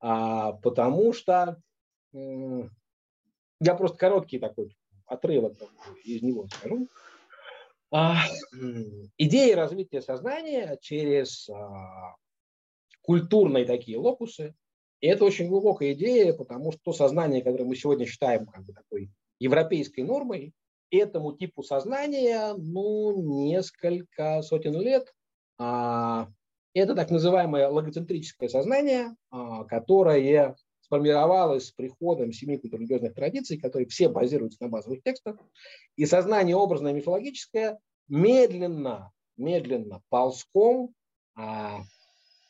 а, потому что м- я просто короткий такой отрывок из него скажу. А, идеи развития сознания через а, культурные такие локусы. И это очень глубокая идея, потому что то сознание, которое мы сегодня считаем как бы такой европейской нормой, этому типу сознания, ну, несколько сотен лет. А, это так называемое логоцентрическое сознание, которое сформировалось с приходом семи культурно-религиозных традиций, которые все базируются на базовых текстах. И сознание образное мифологическое медленно, медленно, ползком а,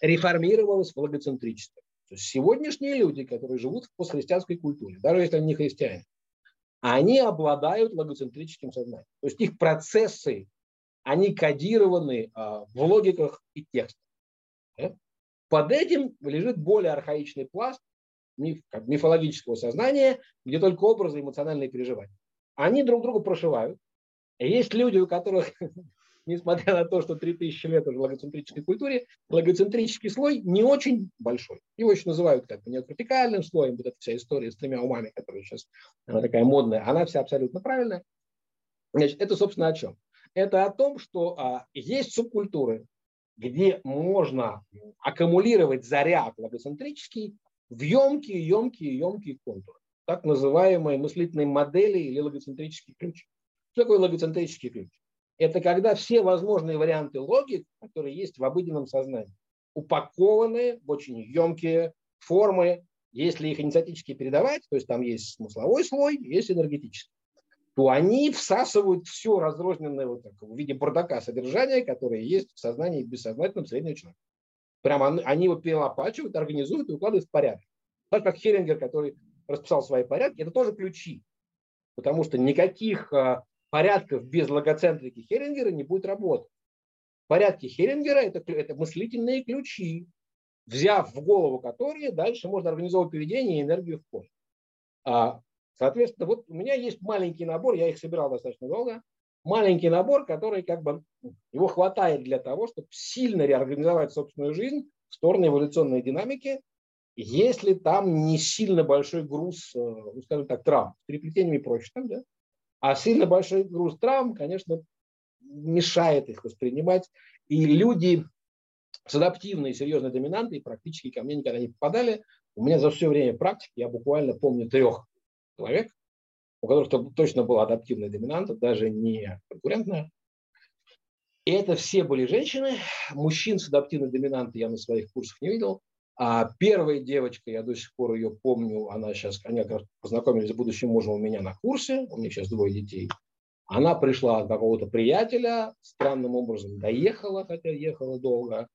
реформировалось в логоцентричество. То есть сегодняшние люди, которые живут в постхристианской культуре, даже если они не христиане, они обладают логоцентрическим сознанием. То есть их процессы, они кодированы а, в логиках и текстах. Под этим лежит более архаичный пласт миф, мифологического сознания, где только образы эмоциональные переживания. Они друг друга прошивают. Есть люди, у которых, несмотря на то, что 3000 лет уже в логоцентрической культуре, логоцентрический слой не очень большой. Его еще называют как бы неокортикальным слоем. Вот эта вся история с тремя умами, которая сейчас она такая модная, она вся абсолютно правильная. Значит, это, собственно, о чем? Это о том, что а, есть субкультуры, где можно аккумулировать заряд логоцентрический в емкие, емкие, емкие контуры. Так называемые мыслительные модели или логоцентрический ключ. Что такое логоцентрический ключ? Это когда все возможные варианты логик, которые есть в обыденном сознании, упакованы в очень емкие формы. Если их инициатически передавать, то есть там есть смысловой слой, есть энергетический то они всасывают все разрозненное вот так, в виде бардака содержание, которое есть в сознании бессознательном среднего человека. Прямо они, его перелопачивают, организуют и укладывают в порядок. Так как Херингер, который расписал свои порядки, это тоже ключи. Потому что никаких а, порядков без логоцентрики Херингера не будет работать. Порядки Херингера это, это мыслительные ключи, взяв в голову которые, дальше можно организовывать поведение и энергию в поле. А Соответственно, вот у меня есть маленький набор, я их собирал достаточно долго, маленький набор, который как бы, его хватает для того, чтобы сильно реорганизовать собственную жизнь в сторону эволюционной динамики, если там не сильно большой груз, э, ну, скажем так, травм, с переплетениями и прочее. Да? А сильно большой груз травм, конечно, мешает их воспринимать. И люди с адаптивной серьезной доминантой практически ко мне никогда не попадали. У меня за все время практики, я буквально помню трех человек, у которых точно была адаптивная доминанта, даже не конкурентная. И это все были женщины. Мужчин с адаптивной доминантой я на своих курсах не видел. А первая девочка, я до сих пор ее помню, она сейчас, они как раз познакомились с будущим мужем у меня на курсе, у меня сейчас двое детей. Она пришла от какого-то приятеля, странным образом доехала, хотя ехала долго,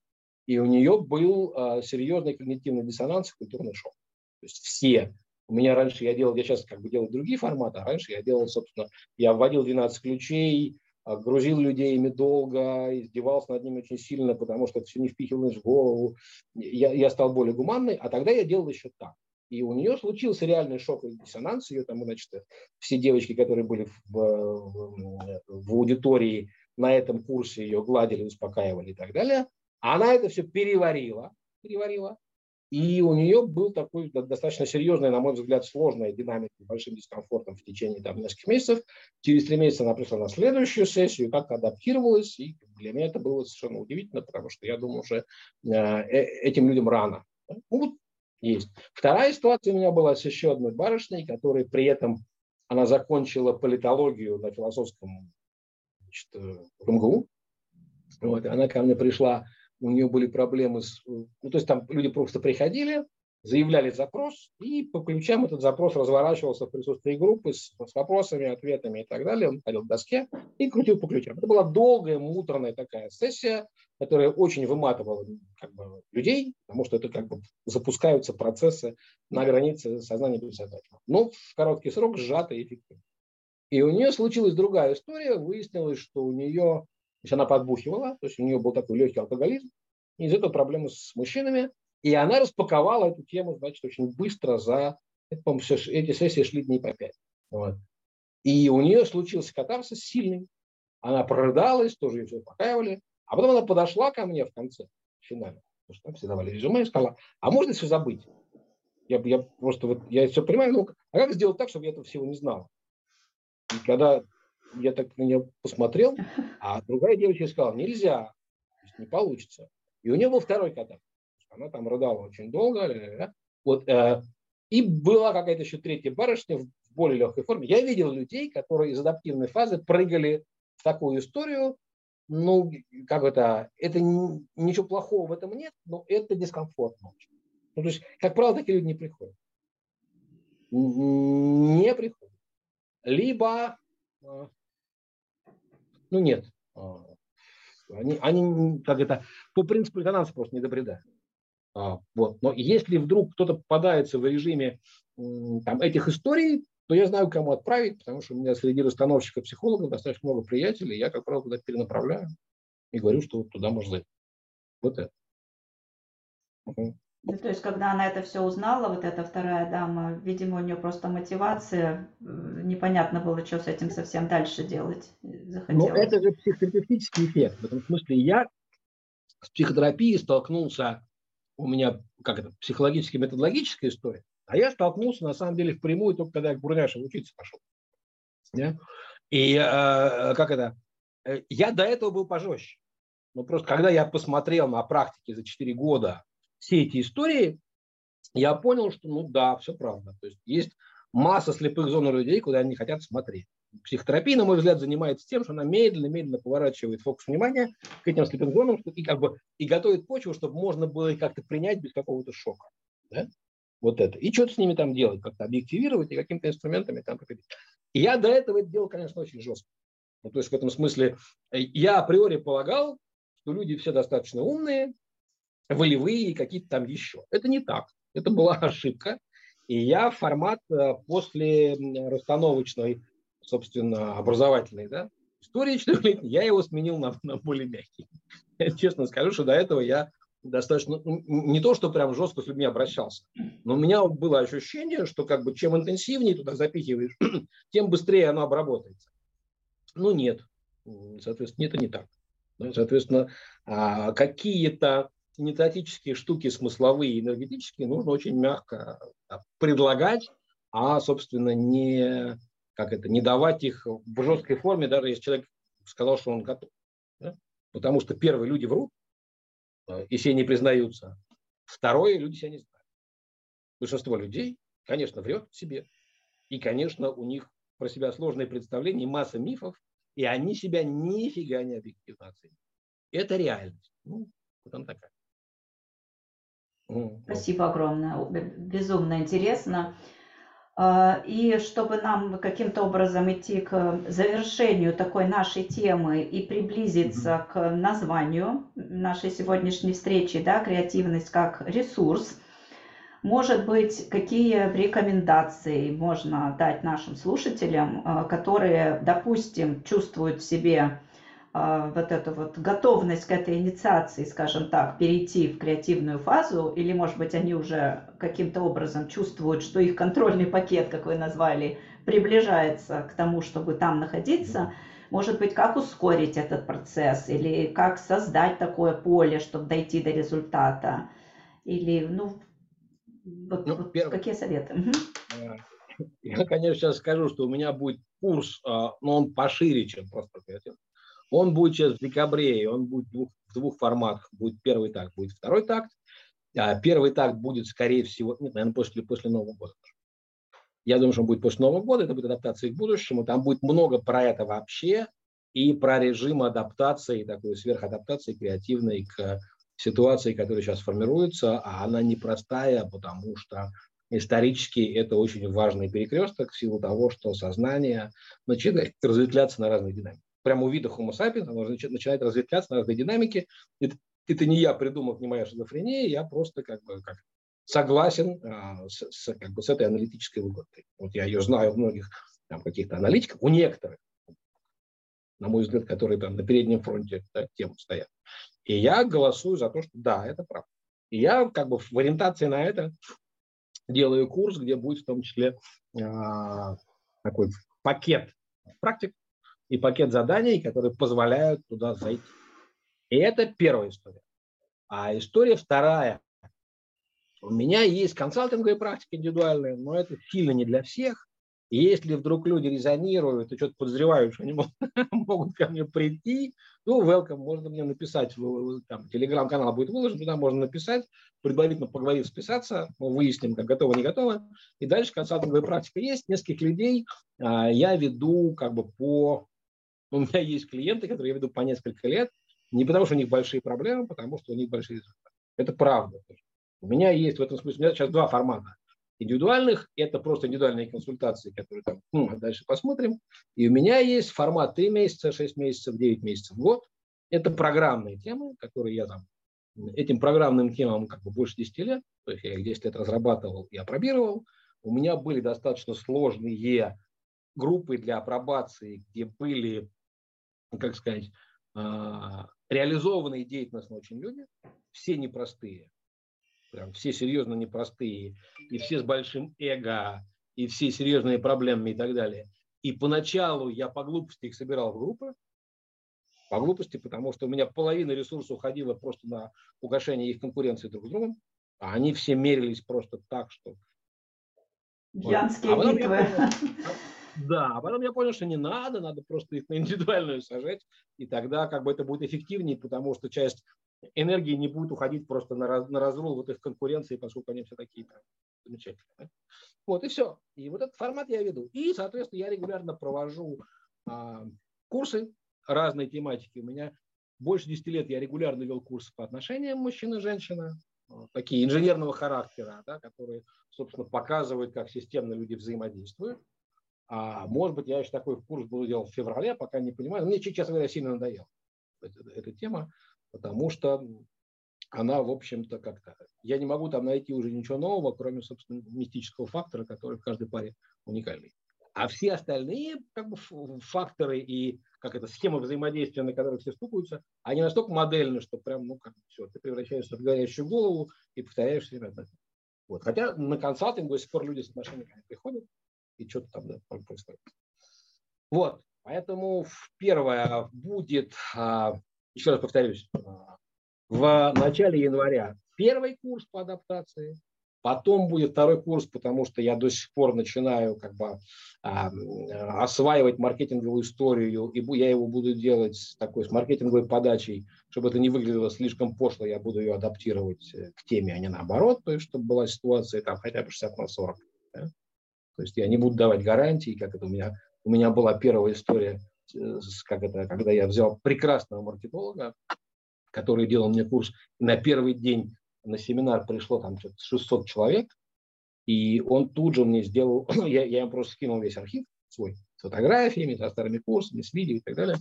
и у нее был э, серьезный когнитивный диссонанс и культурный шок. То есть все у меня раньше я делал, я сейчас как бы делаю другие форматы, а раньше я делал, собственно, я вводил 12 ключей, а, грузил людей ими долго, издевался над ними очень сильно, потому что это все не впихивалось в голову. Я, я стал более гуманный, а тогда я делал еще так. И у нее случился реальный шоковый диссонанс. Ее там, значит, все девочки, которые были в, в, в аудитории на этом курсе, ее гладили, успокаивали и так далее. Она это все переварила, переварила и у нее был такой достаточно серьезный, на мой взгляд, сложная динамика с большим дискомфортом в течение там, нескольких месяцев. Через три месяца она пришла на следующую сессию, как-то адаптировалась. И для меня это было совершенно удивительно, потому что я думал, что э, э, этим людям рано. Ну, вот есть. Вторая ситуация у меня была с еще одной барышней, которая при этом она закончила политологию на философском значит, э, МГУ. Вот, она ко мне пришла у нее были проблемы с... Ну, то есть там люди просто приходили, заявляли запрос, и по ключам этот запрос разворачивался в присутствии группы с, с вопросами, ответами и так далее. Он ходил в доске и крутил по ключам. Это была долгая, муторная такая сессия, которая очень выматывала как бы, людей, потому что это как бы запускаются процессы на границе сознания бессознательного. Но в короткий срок сжато и эффективно. И у нее случилась другая история. Выяснилось, что у нее то есть она подбухивала, то есть у нее был такой легкий алкоголизм, и из этого проблемы с мужчинами. И она распаковала эту тему, значит, очень быстро за... Это, эти сессии шли дней по пять. Вот. И у нее случился катарсис сильный. Она прорыдалась, тоже ее все успокаивали. А потом она подошла ко мне в конце, финале, потому что там все давали резюме, и сказала, а можно все забыть? Я, я просто вот, я все понимаю, ну, а как сделать так, чтобы я этого всего не знал? И когда я так на нее посмотрел, а другая девочка сказала, нельзя, не получится. И у нее был второй катар. Она там рыдала очень долго. Вот, э, и была какая-то еще третья барышня в более легкой форме. Я видел людей, которые из адаптивной фазы прыгали в такую историю. Ну, как это, это ничего плохого в этом нет, но это дискомфортно. Ну, то есть, как правило, такие люди не приходят. Не приходят. Либо э, ну нет, А, они, они как это, по принципу резонанса просто не добредают. А, вот. Но если вдруг кто-то попадается в режиме там, этих историй, то я знаю, кому отправить, потому что у меня среди расстановщиков, психологов достаточно много приятелей, я, как правило, туда перенаправляю и говорю, что вот туда можно зайти. Вот это. Угу. Ну, то есть, когда она это все узнала, вот эта вторая дама, видимо, у нее просто мотивация, э, непонятно было, что с этим совсем дальше делать. Захотелось. Ну, это же психотерапевтический эффект. В этом смысле я с психотерапией столкнулся, у меня, как это, психологически методологическая история, а я столкнулся, на самом деле, впрямую, только когда я к Бурняшеву учиться пошел. Да? И э, как это, э, я до этого был пожестче. Но просто когда я посмотрел на практике за 4 года все эти истории, я понял, что ну да, все правда. То есть есть масса слепых зон у людей, куда они не хотят смотреть. Психотерапия, на мой взгляд, занимается тем, что она медленно-медленно поворачивает фокус внимания к этим слепым зонам и, как бы, и готовит почву, чтобы можно было их как-то принять без какого-то шока. Да? Вот это. И что-то с ними там делать, как-то объективировать и какими-то инструментами там победить. И я до этого это делал, конечно, очень жестко. Ну, то есть в этом смысле э, я априори полагал, что люди все достаточно умные, волевые и какие-то там еще. Это не так. Это была ошибка. И я формат э, после расстановочной, собственно, образовательной да, истории я его сменил на, на более мягкий. Честно скажу, что до этого я достаточно, ну, не то, что прям жестко с людьми обращался, но у меня было ощущение, что как бы чем интенсивнее туда запихиваешь, тем быстрее оно обработается. Ну нет, соответственно, это не так. Соответственно, а, какие-то кинетатические штуки, смысловые, энергетические, нужно очень мягко предлагать, а, собственно, не, как это, не давать их в жесткой форме, даже если человек сказал, что он готов. Да? Потому что первые люди врут, э, и все не признаются. Второе, люди себя не знают. Большинство людей, конечно, врет себе. И, конечно, у них про себя сложные представления, масса мифов, и они себя нифига не объективно оценивают. Это реальность. Ну, вот она такая. Спасибо огромное, безумно интересно. А, и чтобы нам каким-то образом идти к завершению такой нашей темы и приблизиться к названию нашей сегодняшней встречи, да, креативность как ресурс, может быть, какие рекомендации можно дать нашим слушателям, а, которые, допустим, чувствуют в себе вот эту вот готовность к этой инициации, скажем так, перейти в креативную фазу, или, может быть, они уже каким-то образом чувствуют, что их контрольный пакет, как вы назвали, приближается к тому, чтобы там находиться, может быть, как ускорить этот процесс, или как создать такое поле, чтобы дойти до результата, или, ну, вот, ну, вот первое, какие советы? Угу. Я, конечно, сейчас скажу, что у меня будет курс, а, но он пошире, чем просто креатив он будет сейчас в декабре, и он будет двух, в двух форматах. Будет первый такт, будет второй такт. А первый такт будет, скорее всего, нет, наверное, после, после Нового года. Я думаю, что он будет после Нового года, это будет адаптация к будущему. Там будет много про это вообще и про режим адаптации, такой сверхадаптации креативной к ситуации, которая сейчас формируется, а она непростая, потому что исторически это очень важный перекресток в силу того, что сознание начинает разветвляться на разные динамики прямо у вида Homo sapiens, оно начинает разветвляться на разные динамики. Это, это не я придумал, не моя шизофрения, я просто как бы как согласен а, с, с, как бы с этой аналитической выгодой. Вот я ее знаю у многих там, каких-то аналитиков, у некоторых, на мой взгляд, которые там на переднем фронте да, тему стоят. И я голосую за то, что да, это правда. И я как бы в ориентации на это делаю курс, где будет в том числе а, такой пакет практик, и пакет заданий, которые позволяют туда зайти. И это первая история. А история вторая. У меня есть консалтинговая практика индивидуальная, но это сильно не для всех. И если вдруг люди резонируют и что-то подозревают, что они могут, ко мне прийти, ну, welcome, можно мне написать, там, телеграм-канал будет выложен, туда можно написать, предварительно поговорив, списаться, мы выясним, как готово, не готово. И дальше консалтинговая практика есть, нескольких людей а, я веду как бы по у меня есть клиенты, которые я веду по несколько лет, не потому что у них большие проблемы, а потому что у них большие результаты. Это правда. У меня есть в этом смысле, у меня сейчас два формата. индивидуальных. Это просто индивидуальные консультации, которые там, ну, а дальше посмотрим. И у меня есть формат 3 месяца, 6 месяцев, 9 месяцев, год. Это программные темы, которые я там этим программным темам как бы больше 10 лет, то есть я их 10 лет разрабатывал и опробировал. У меня были достаточно сложные группы для апробации, где были, как сказать, а, реализованные деятельностно очень люди, все непростые, прям все серьезно непростые, и все с большим эго, и все серьезные проблемами и так далее. И поначалу я по глупости их собирал в группы, по глупости, потому что у меня половина ресурсов уходила просто на угошение их конкуренции друг с другом, а они все мерились просто так, что... Янские а битвы. Понял, да, а потом я понял, что не надо, надо просто их на индивидуальную сажать, и тогда как бы это будет эффективнее, потому что часть энергии не будет уходить просто на, раз, на разрул вот их конкуренции, поскольку они все такие там, замечательные. Вот и все. И вот этот формат я веду. И, соответственно, я регулярно провожу а, курсы разной тематики. У меня больше 10 лет я регулярно вел курсы по отношениям мужчина-женщина, такие инженерного характера, да, которые, собственно, показывают, как системно люди взаимодействуют. А может быть, я еще такой курс буду делать в феврале, пока не понимаю. Мне, честно говоря, сильно надоело эта, эта тема, потому что она, в общем-то, как-то... Я не могу там найти уже ничего нового, кроме, собственно, мистического фактора, который в каждой паре уникальный. А все остальные как бы, факторы и как это, схемы взаимодействия, на которых все стукаются, они настолько модельны, что прям, ну, как все, ты превращаешься в горящую голову и повторяешь все время. Вот. Хотя на консалтинг до сих пор люди с отношениями приходят, и что-то там да, происходит. Вот, поэтому первое будет, а, еще раз повторюсь, а, в начале января первый курс по адаптации, Потом будет второй курс, потому что я до сих пор начинаю как бы а, осваивать маркетинговую историю, и я его буду делать с такой с маркетинговой подачей, чтобы это не выглядело слишком пошло, я буду ее адаптировать э, к теме, а не наоборот, то есть чтобы была ситуация там хотя бы 60 на 40. То есть я не буду давать гарантии, как это у меня, у меня была первая история, э, как это, когда я взял прекрасного маркетолога, который делал мне курс, и на первый день на семинар пришло там 600 человек, и он тут же мне сделал, я, я ему просто скинул весь архив свой, с фотографиями, со старыми курсами, с видео и так далее.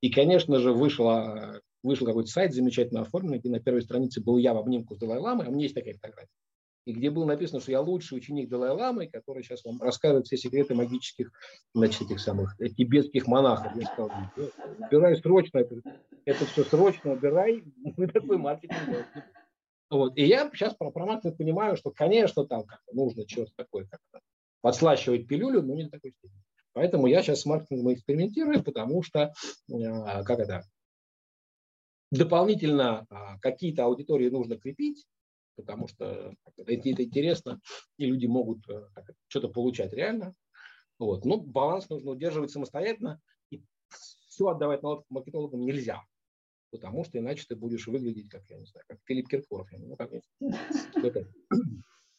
И, конечно же, вышла, вышел какой-то сайт замечательно оформленный, где на первой странице был я в обнимку с Далай-Ламой, а у меня есть такая фотография и где было написано, что я лучший ученик Далай-Ламы, который сейчас вам расскажет все секреты магических, значит, этих самых э, тибетских монахов. Я сказал, убирай срочно, это, это все срочно убирай, мы такой маркетинг вот. И я сейчас про проматываю понимаю, что, конечно, там нужно что-то такое как-то подслащивать пилюлю, но не до такой степени. Поэтому я сейчас с маркетингом экспериментирую, потому что, э, как это, дополнительно а, какие-то аудитории нужно крепить, потому что это, интересно, и люди могут э, что-то получать реально. Вот. Но баланс нужно удерживать самостоятельно, и все отдавать маркетологам нельзя, потому что иначе ты будешь выглядеть, как, я не знаю, как Филипп Киркоров. Ну, как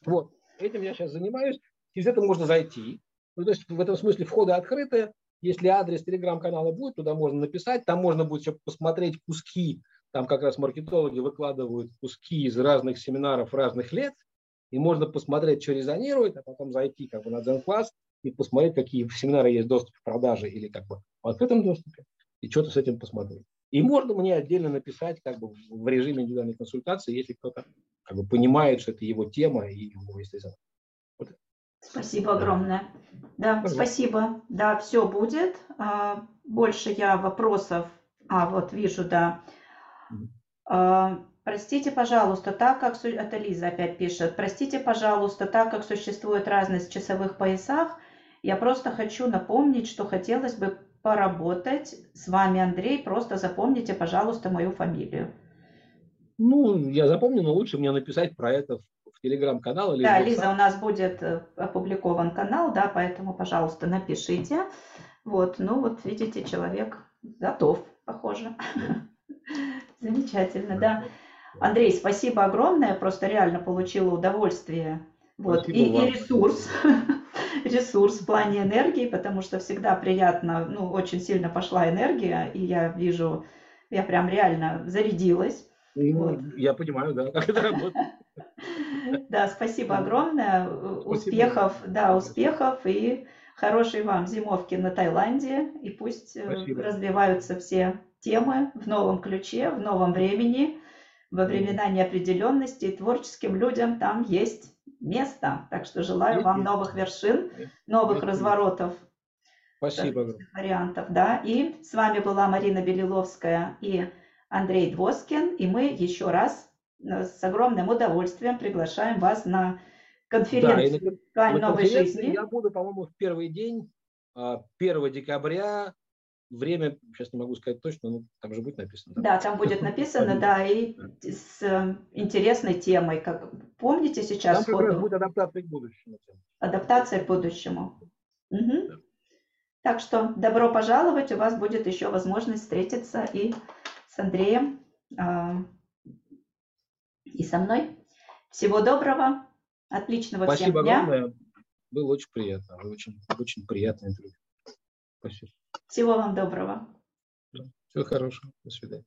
вот, этим я сейчас занимаюсь. Через это можно зайти. Ну, то есть в этом смысле входы открыты. Если адрес телеграм-канала будет, туда можно написать. Там можно будет еще посмотреть куски там как раз маркетологи выкладывают куски из разных семинаров разных лет, и можно посмотреть, что резонирует, а потом зайти как бы на Zen-класс и посмотреть, какие семинары есть доступ к продаже или как бы в открытом доступе, и что-то с этим посмотреть. И можно мне отдельно написать как бы в режиме индивидуальной консультации, если кто-то как бы понимает, что это его тема и его есть вот. Спасибо огромное. Да, Пожалуйста. спасибо. Да, все будет. А, больше я вопросов. А, вот вижу, да. А, простите, пожалуйста, так как... Это Лиза опять пишет. Простите, пожалуйста, так как существует разность в часовых поясах, я просто хочу напомнить, что хотелось бы поработать с вами, Андрей. Просто запомните, пожалуйста, мою фамилию. Ну, я запомню, но лучше мне написать про это в телеграм-канал. Или да, Лиза, у нас будет э, опубликован канал, да, поэтому, пожалуйста, напишите. Вот, ну вот видите, человек готов, похоже. Замечательно, да. Андрей, спасибо огромное, просто реально получила удовольствие. Вот. И, и ресурс, ресурс в плане энергии, потому что всегда приятно, ну, очень сильно пошла энергия, и я вижу, я прям реально зарядилась. Ну, вот. Я понимаю, да, как это работает. Да, спасибо огромное. Успехов, да, успехов и хорошей вам зимовки на Таиланде. И пусть э, спасибо. развиваются все темы в новом ключе, в новом времени, во времена неопределенности. И творческим людям там есть место. Так что желаю вам новых вершин, новых разворотов. Спасибо. Вариантов, да. И с вами была Марина Белиловская и Андрей Двоскин. И мы еще раз э, с огромным удовольствием приглашаем вас на конференцию да, на, новой жизни. Я буду, по-моему, в первый день, 1 а, декабря, время, сейчас не могу сказать точно, но там же будет написано. Да, там будет написано, да, и с интересной темой. Как, помните сейчас? Там как раз будет адаптация к будущему. Адаптация к будущему. Угу. Да. Так что добро пожаловать, у вас будет еще возможность встретиться и с Андреем, э, и со мной. Всего доброго, отличного Спасибо всем дня. огромное. Было очень приятно, очень, очень приятное интервью. Спасибо. Всего вам доброго. Всего хорошего. До свидания.